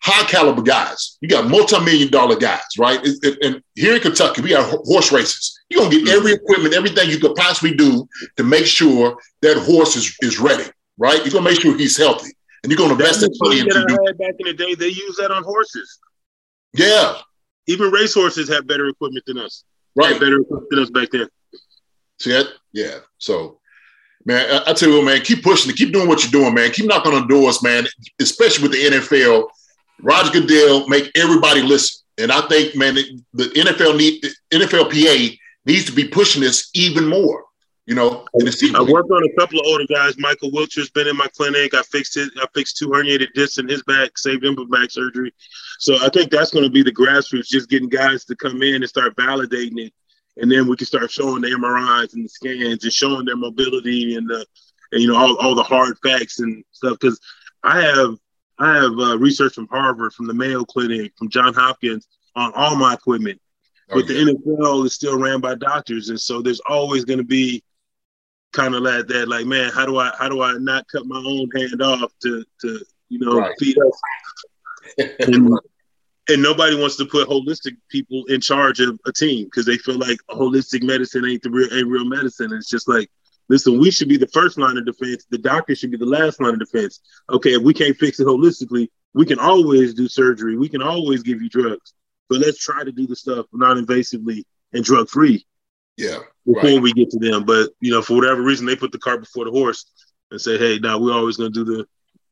high caliber guys, you got multi-million dollar guys, right? It- it- and here in Kentucky, we got horse races. You're gonna get mm-hmm. every equipment, everything you could possibly do to make sure that horse is, is ready, right? You're gonna make sure he's healthy. And you're gonna invest that money machine into that back in the day, they use that on horses. Yeah, Even racehorses have better equipment than us. Right. better than us back then. See that? Yeah. So, man, I, I tell you what, man, keep pushing it. Keep doing what you're doing, man. Keep knocking on doors, man, especially with the NFL. Roger Goodell make everybody listen. And I think, man, the the NFL need NFLPA needs to be pushing this even more. You know, I worked on a couple of older guys. Michael Wilcher's been in my clinic. I fixed it. I fixed two herniated discs in his back, saved him from back surgery. So I think that's going to be the grassroots, just getting guys to come in and start validating it and then we can start showing the MRIs and the scans and showing their mobility and the and you know all, all the hard facts and stuff. Because I have I have uh, research from Harvard, from the Mayo Clinic, from John Hopkins on all my equipment. Oh, but yeah. the NFL is still ran by doctors, and so there's always going to be kind of like that, like man, how do I how do I not cut my own hand off to to you know right. feed us? and, and nobody wants to put holistic people in charge of a team because they feel like holistic medicine ain't the real ain't real medicine. And it's just like, listen, we should be the first line of defense. The doctor should be the last line of defense. Okay, if we can't fix it holistically, we can always do surgery. We can always give you drugs. But let's try to do the stuff non-invasively and drug free. Yeah. Before right. we get to them. But you know, for whatever reason, they put the cart before the horse and say, hey, now we're always gonna do the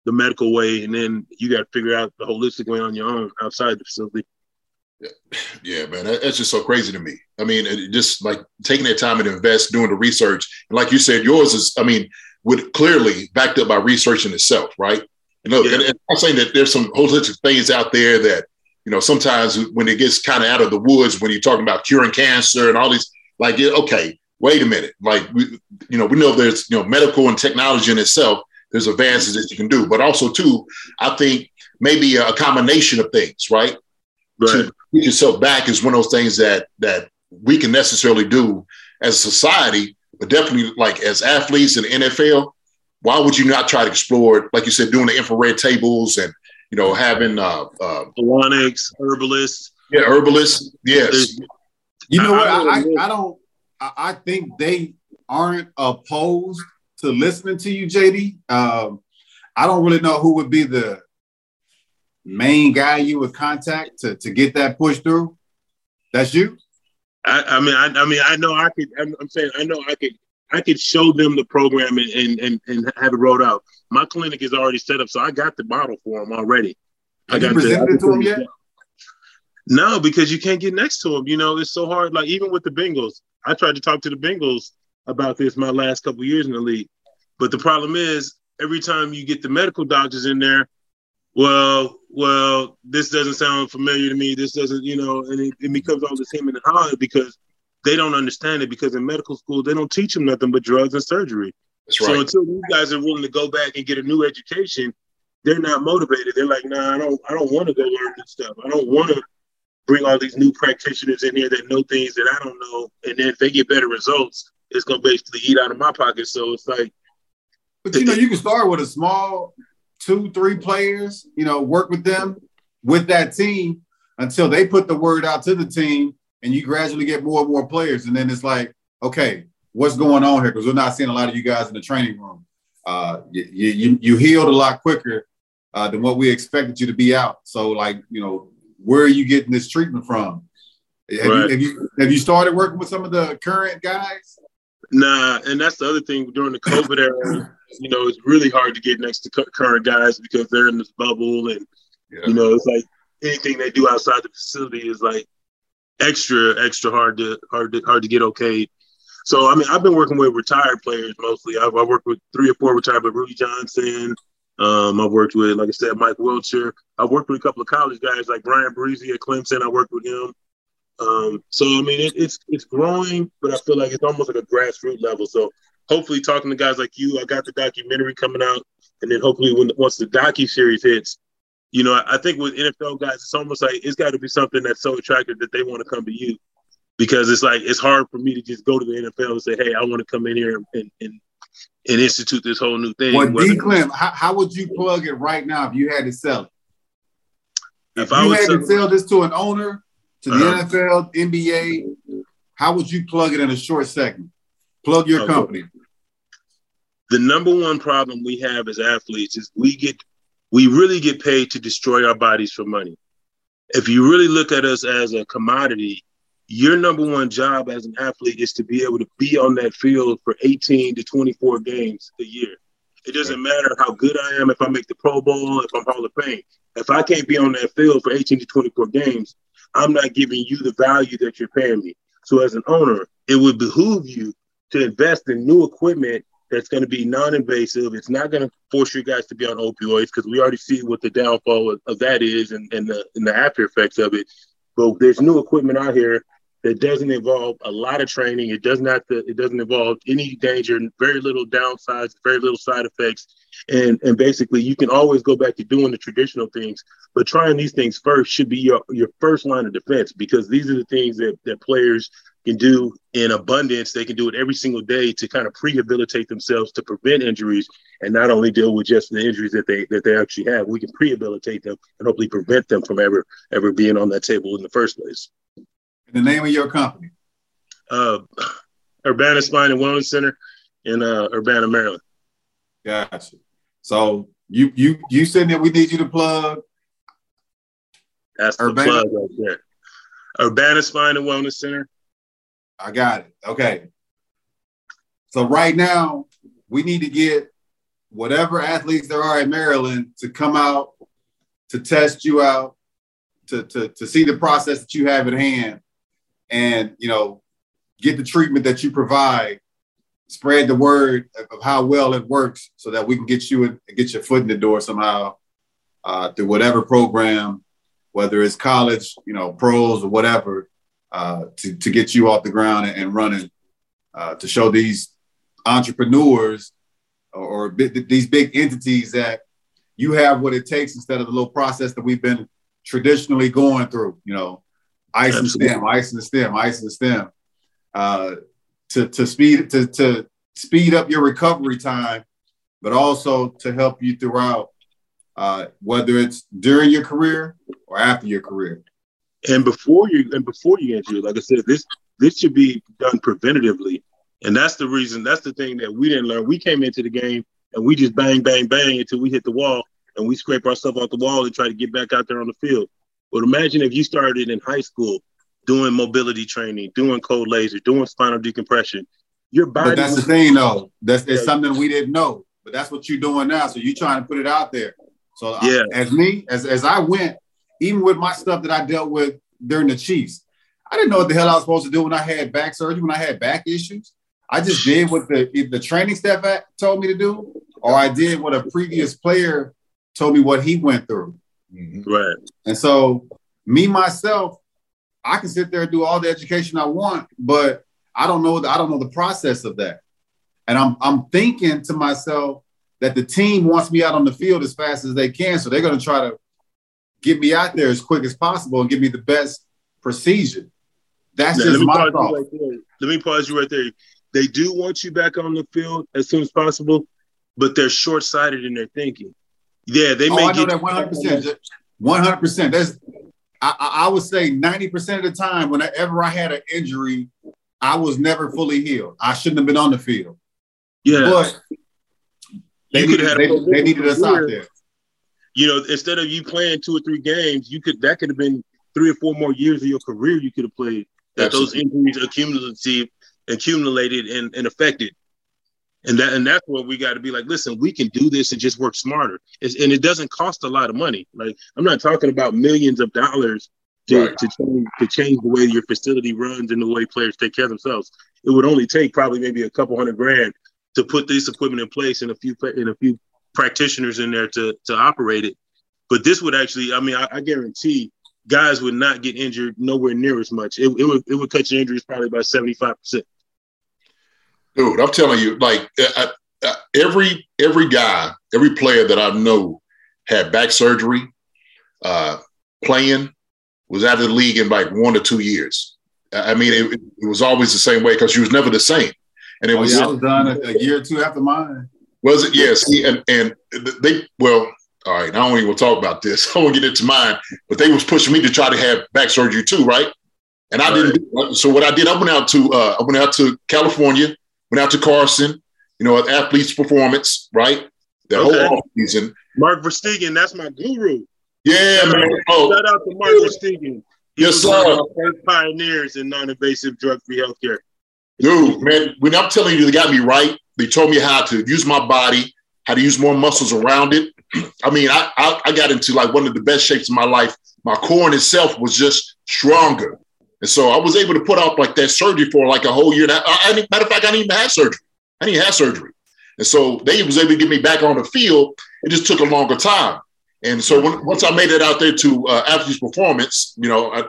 the medical way, and then you got to figure out the holistic way on your own outside the facility. Yeah, yeah man, that's just so crazy to me. I mean, just like taking that time and invest, doing the research, and like you said, yours is, I mean, would clearly backed up by research in itself, right? Know, yeah. and, and I'm saying that there's some holistic things out there that, you know, sometimes when it gets kind of out of the woods, when you're talking about curing cancer and all these, like, okay, wait a minute, like, we, you know, we know there's, you know, medical and technology in itself, there's advances that you can do. But also, too, I think maybe a combination of things, right? right. To get yourself back is one of those things that that we can necessarily do as a society, but definitely like as athletes in the NFL. Why would you not try to explore, like you said, doing the infrared tables and you know having uh, uh herbalists, yeah, herbalists, yes. You know what? I, I, I don't. I think they aren't opposed to listening to you, JD. Um, I don't really know who would be the main guy you would contact to, to get that push through. That's you. I, I mean, I, I, mean, I know I could. I'm, I'm, saying I know I could. I could show them the program and, and and and have it rolled out. My clinic is already set up, so I got the model for them already. Have I got you presented the, it to them yet? No, because you can't get next to them. You know, it's so hard. Like even with the Bengals, I tried to talk to the Bengals about this my last couple years in the league. But the problem is, every time you get the medical doctors in there, well, well, this doesn't sound familiar to me. This doesn't, you know, and it, it becomes all the same in the hard because they don't understand it because in medical school they don't teach them nothing but drugs and surgery. That's right. So until these guys are willing to go back and get a new education, they're not motivated. They're like, nah, I don't, I don't want to go learn this stuff. I don't want to bring all these new practitioners in here that know things that I don't know. And then if they get better results, it's gonna basically eat out of my pocket. So it's like but you know, you can start with a small two, three players, you know, work with them with that team until they put the word out to the team and you gradually get more and more players. And then it's like, okay, what's going on here? Because we're not seeing a lot of you guys in the training room. Uh, you, you, you healed a lot quicker uh, than what we expected you to be out. So, like, you know, where are you getting this treatment from? Have, right. you, have you have you started working with some of the current guys? Nah, and that's the other thing during the COVID era. You know, it's really hard to get next to current guys because they're in this bubble, and yeah. you know, it's like anything they do outside the facility is like extra, extra hard to hard to hard to get okay. So, I mean, I've been working with retired players mostly. I've, I've worked with three or four retired, but Rudi Johnson. Um, I've worked with, like I said, Mike Wilcher. I've worked with a couple of college guys like Brian Breezy at Clemson. I worked with him. Um, so I mean, it, it's it's growing, but I feel like it's almost like a grassroots level. So hopefully, talking to guys like you, I got the documentary coming out, and then hopefully, when once the docu series hits, you know, I, I think with NFL guys, it's almost like it's got to be something that's so attractive that they want to come to you, because it's like it's hard for me to just go to the NFL and say, hey, I want to come in here and and institute this whole new thing. Well, D. Clem, how, how would you plug it right now if you had to sell it? If, if I you had sell, to sell this to an owner to the uh-huh. NFL, NBA, how would you plug it in a short segment? Plug your okay. company. The number one problem we have as athletes is we get we really get paid to destroy our bodies for money. If you really look at us as a commodity, your number one job as an athlete is to be able to be on that field for 18 to 24 games a year. It doesn't matter how good I am, if I make the Pro Bowl, if I'm Hall of Fame. If I can't be on that field for 18 to 24 games, I'm not giving you the value that you're paying me. So as an owner, it would behoove you to invest in new equipment that's going to be non-invasive. It's not going to force you guys to be on opioids because we already see what the downfall of, of that is and, and the and the after effects of it. But there's new equipment out here that doesn't involve a lot of training. It does not. It doesn't involve any danger, very little downsides, very little side effects, and and basically you can always go back to doing the traditional things. But trying these things first should be your your first line of defense because these are the things that that players can do in abundance. They can do it every single day to kind of prehabilitate themselves to prevent injuries and not only deal with just the injuries that they that they actually have. We can prehabilitate them and hopefully prevent them from ever ever being on that table in the first place. The name of your company? Uh, Urbana Spine and Wellness Center in uh, Urbana, Maryland. Gotcha. So you you you said that we need you to plug. That's the plug right there. Urbana Spine and Wellness Center. I got it. Okay. So right now, we need to get whatever athletes there are in Maryland to come out to test you out, to, to, to see the process that you have at hand, and you know, get the treatment that you provide, spread the word of, how well it works so that we can get you in, get your foot in the door somehow uh, through whatever program, whether it's college, you know, pros or whatever, uh, to, to get you off the ground and, and running, uh, to show these entrepreneurs or, or big, these big entities that you have what it takes instead of the little process that we've been traditionally going through, you know, ice and stem, ice and stem, ice and stem, uh, to, to speed, to, to speed up your recovery time, but also to help you throughout, uh, whether it's during your career or after your career. and before you and before you get injured, like I said, this this should be done preventatively, and that's the reason. That's the thing that we didn't learn. We came into the game and we just bang, bang, bang until we hit the wall, and we scrape ourselves off the wall and try to get back out there on the field. But imagine if you started in high school doing mobility training, doing cold laser, doing spinal decompression. Your body. But that's the thing, though. That's it's something we didn't know. But that's what you're doing now. So you're trying to put it out there. So I- Yeah. as me, as as I went, even with my stuff that I dealt with during the Chiefs, I didn't know what the hell I was supposed to do when I had back surgery, when I had back issues. I just did what the the training staff told me to do, or I did what a previous player told me what he went through. Mm-hmm. Right. And so, me myself, I can sit there and do all the education I want, but I don't know. The, I don't know the process of that. And I'm I'm thinking to myself that the team wants me out on the field as fast as they can, so they're going to try to get me out there as quick as possible and give me the best procedure. That's Now, just my thought. right. Let me pause you right there. They do want you back on the field as soon as possible, but they're short sighted in their thinking. Yeah, they oh, may I know that 100. percent 100. percent That's I, I would say 90 percent of the time whenever I had an injury, I was never fully healed. I shouldn't have been on the field. Yeah, But they needed, they, a they needed us out there. you know, instead of you playing two or three games, you could that could have been three or four more years of your career you could have played. That those injuries accumulative accumulated and, and affected. And that and that's what we got to be like, listen, we can do this and just work smarter. It's, and it doesn't cost a lot of money. Like I'm not talking about millions of dollars to, Right. to change to change the way your facility runs and the way players take care of themselves. It would only take probably maybe a couple hundred grand to put this equipment in place and a few and a few practitioners in there to to operate it. But this would actually, I mean, I, I guarantee guys would not get injured nowhere near as much. It, it would it would cut your injuries probably by seventy five percent. Dude. I'm telling you, like uh, uh, every every guy, every player that I know had back surgery, uh, playing was out of the league in like one or two years. I I mean, it, it was always the same way because you was never the same, and it Oh, was yeah, I was done a, a year or two after mine. was it? Yes, see, and and they well. All right, I don't even want to talk about this. I won't get into mine, but they was pushing me to try to have back surgery too, right? And I didn't. do- So what I did, I went out to uh, I went out to California, went out to Carson, you know, at Athletes Performance, right? The Okay. whole season. Mark Verstegen, that's my guru. Yeah, man. Oh, Shout out oh. to Mark Verstegen. He Yes, sir. first pioneers in non-invasive drug-free healthcare. dude, man. When I'm telling you, they got me right. They told me how to use my body, how to use more muscles around it. I mean, I, I I got into like one of the best shapes of my life. My core in itself was just stronger, and so I was able to put off like that surgery for like a whole year. I, I, I- matter of fact, I didn't even have surgery. I didn't have surgery, and so they was able to get me back on the field. It just took a longer time, and so when, once I made it out there to uh, athletes performance, you know, I,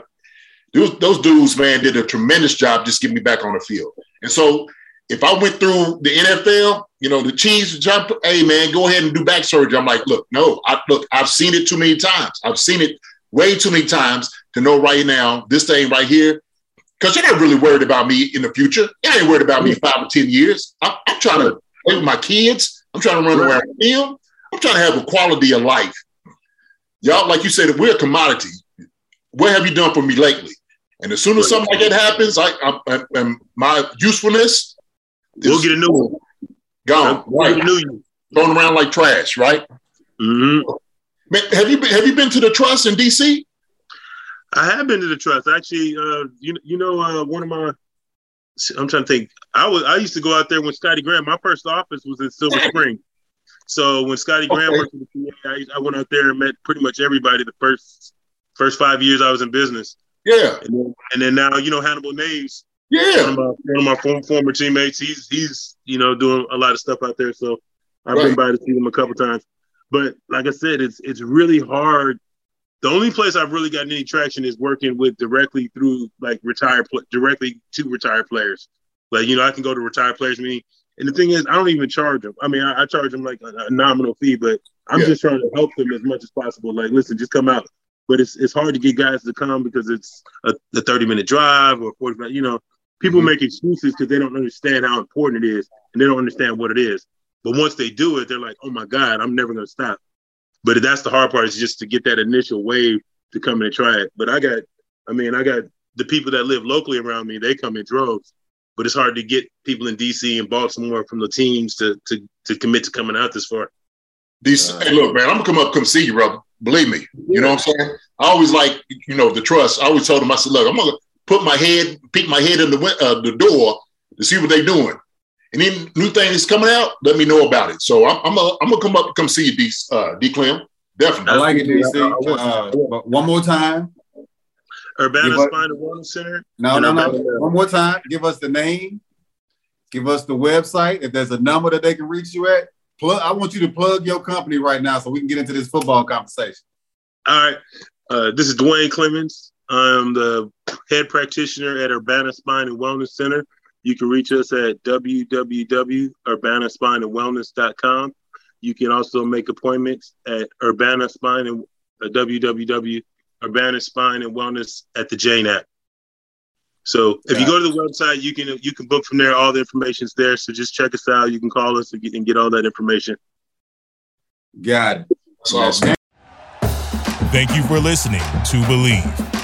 those, those dudes, man, did a tremendous job just getting me back on the field. And so if I went through the NFL, you know, the cheese jump, hey man, go ahead and do back surgery. I'm like, look, no, I look, I've seen it too many times. I've seen it way too many times to know right now this thing right here. Because you're not really worried about me in the future. You ain't worried about me five or ten years. I'm, I'm trying to play with my kids. I'm trying to run around the field. I'm trying to have a quality of life. Y'all, like you said, if we're a commodity, what have you done for me lately? And as soon as something like that happens, I, I, I my usefulness We'll get a new one. Gone. We'll Right. new one. Thrown around like trash, right? hmm Man, have you been, have you been to the trust in DC? I have been to the trust. Actually, uh, you you know, uh, one of my I'm trying to think. I was I used to go out there when Scottie Graham. My first office was in Silver Spring. So when Scottie Graham Okay. worked for the PA, I, I went out there and met pretty much everybody the first first five years I was in business. Yeah, And then, and then now, you know, Hannibal Navies, one yeah. of my, one of my former, former teammates, he's he's you know doing a lot of stuff out there. So I've been by to see him a couple times. But like I said, it's it's really hard. The only place I've really gotten any traction is working with directly through like retired pl- directly to retired players. Like you know, I can go to retired players meeting, and the thing is, I don't even charge them. I mean, I, I charge them like a, a nominal fee, but I'm Yeah. just trying to help them as much as possible. Like, listen, just come out. But it's it's hard to get guys to come because it's a, a 30 minute drive or 45. You know, people Mhm. make excuses because they don't understand how important it is and they don't understand what it is. But once they do it, they're like, oh my God, I'm never going to stop. But that's the hard part is just to get that initial wave to come in and try it. But I got, I mean, I got the people that live locally around me, they come in droves. But it's hard to get people in DC and Baltimore from the teams to to to commit to coming out this far. These, Uh, hey, look, man, I'm gonna come up, come see you, brother. Believe me. You know what I'm saying? I always like, you know, the trust. I always told them, I said, look, I'm gonna put my head, peek my head in the uh, the door to see what they're doing. And then new things coming out, let me know about it. So I'm, I'm, gonna, I'm gonna come up come see you, D, uh, D Clem. Definitely. I like it, I DC. Uh, one more time. Urbana Give us- Spine and Wellness Center. No, And no, no. One more time. Give us the name. Give us the website. If there's a number that they can reach you at, plug. I want you to plug your company right now so we can get into this football conversation. All right. Uh, this is Duane Clemons. I'm the head practitioner at Urbana Spine and Wellness Center. You can reach us at www.urbanaspineandwellness.com. You can also make appointments at Urbana Spine and uh, www.urbana Spine and Wellness at the Jane app. So if you go to the website, you can you can book from there. All the information's there. So just check us out. You can call us and get, and get all that information. Got it. That's awesome. Thank you for listening to Bleav.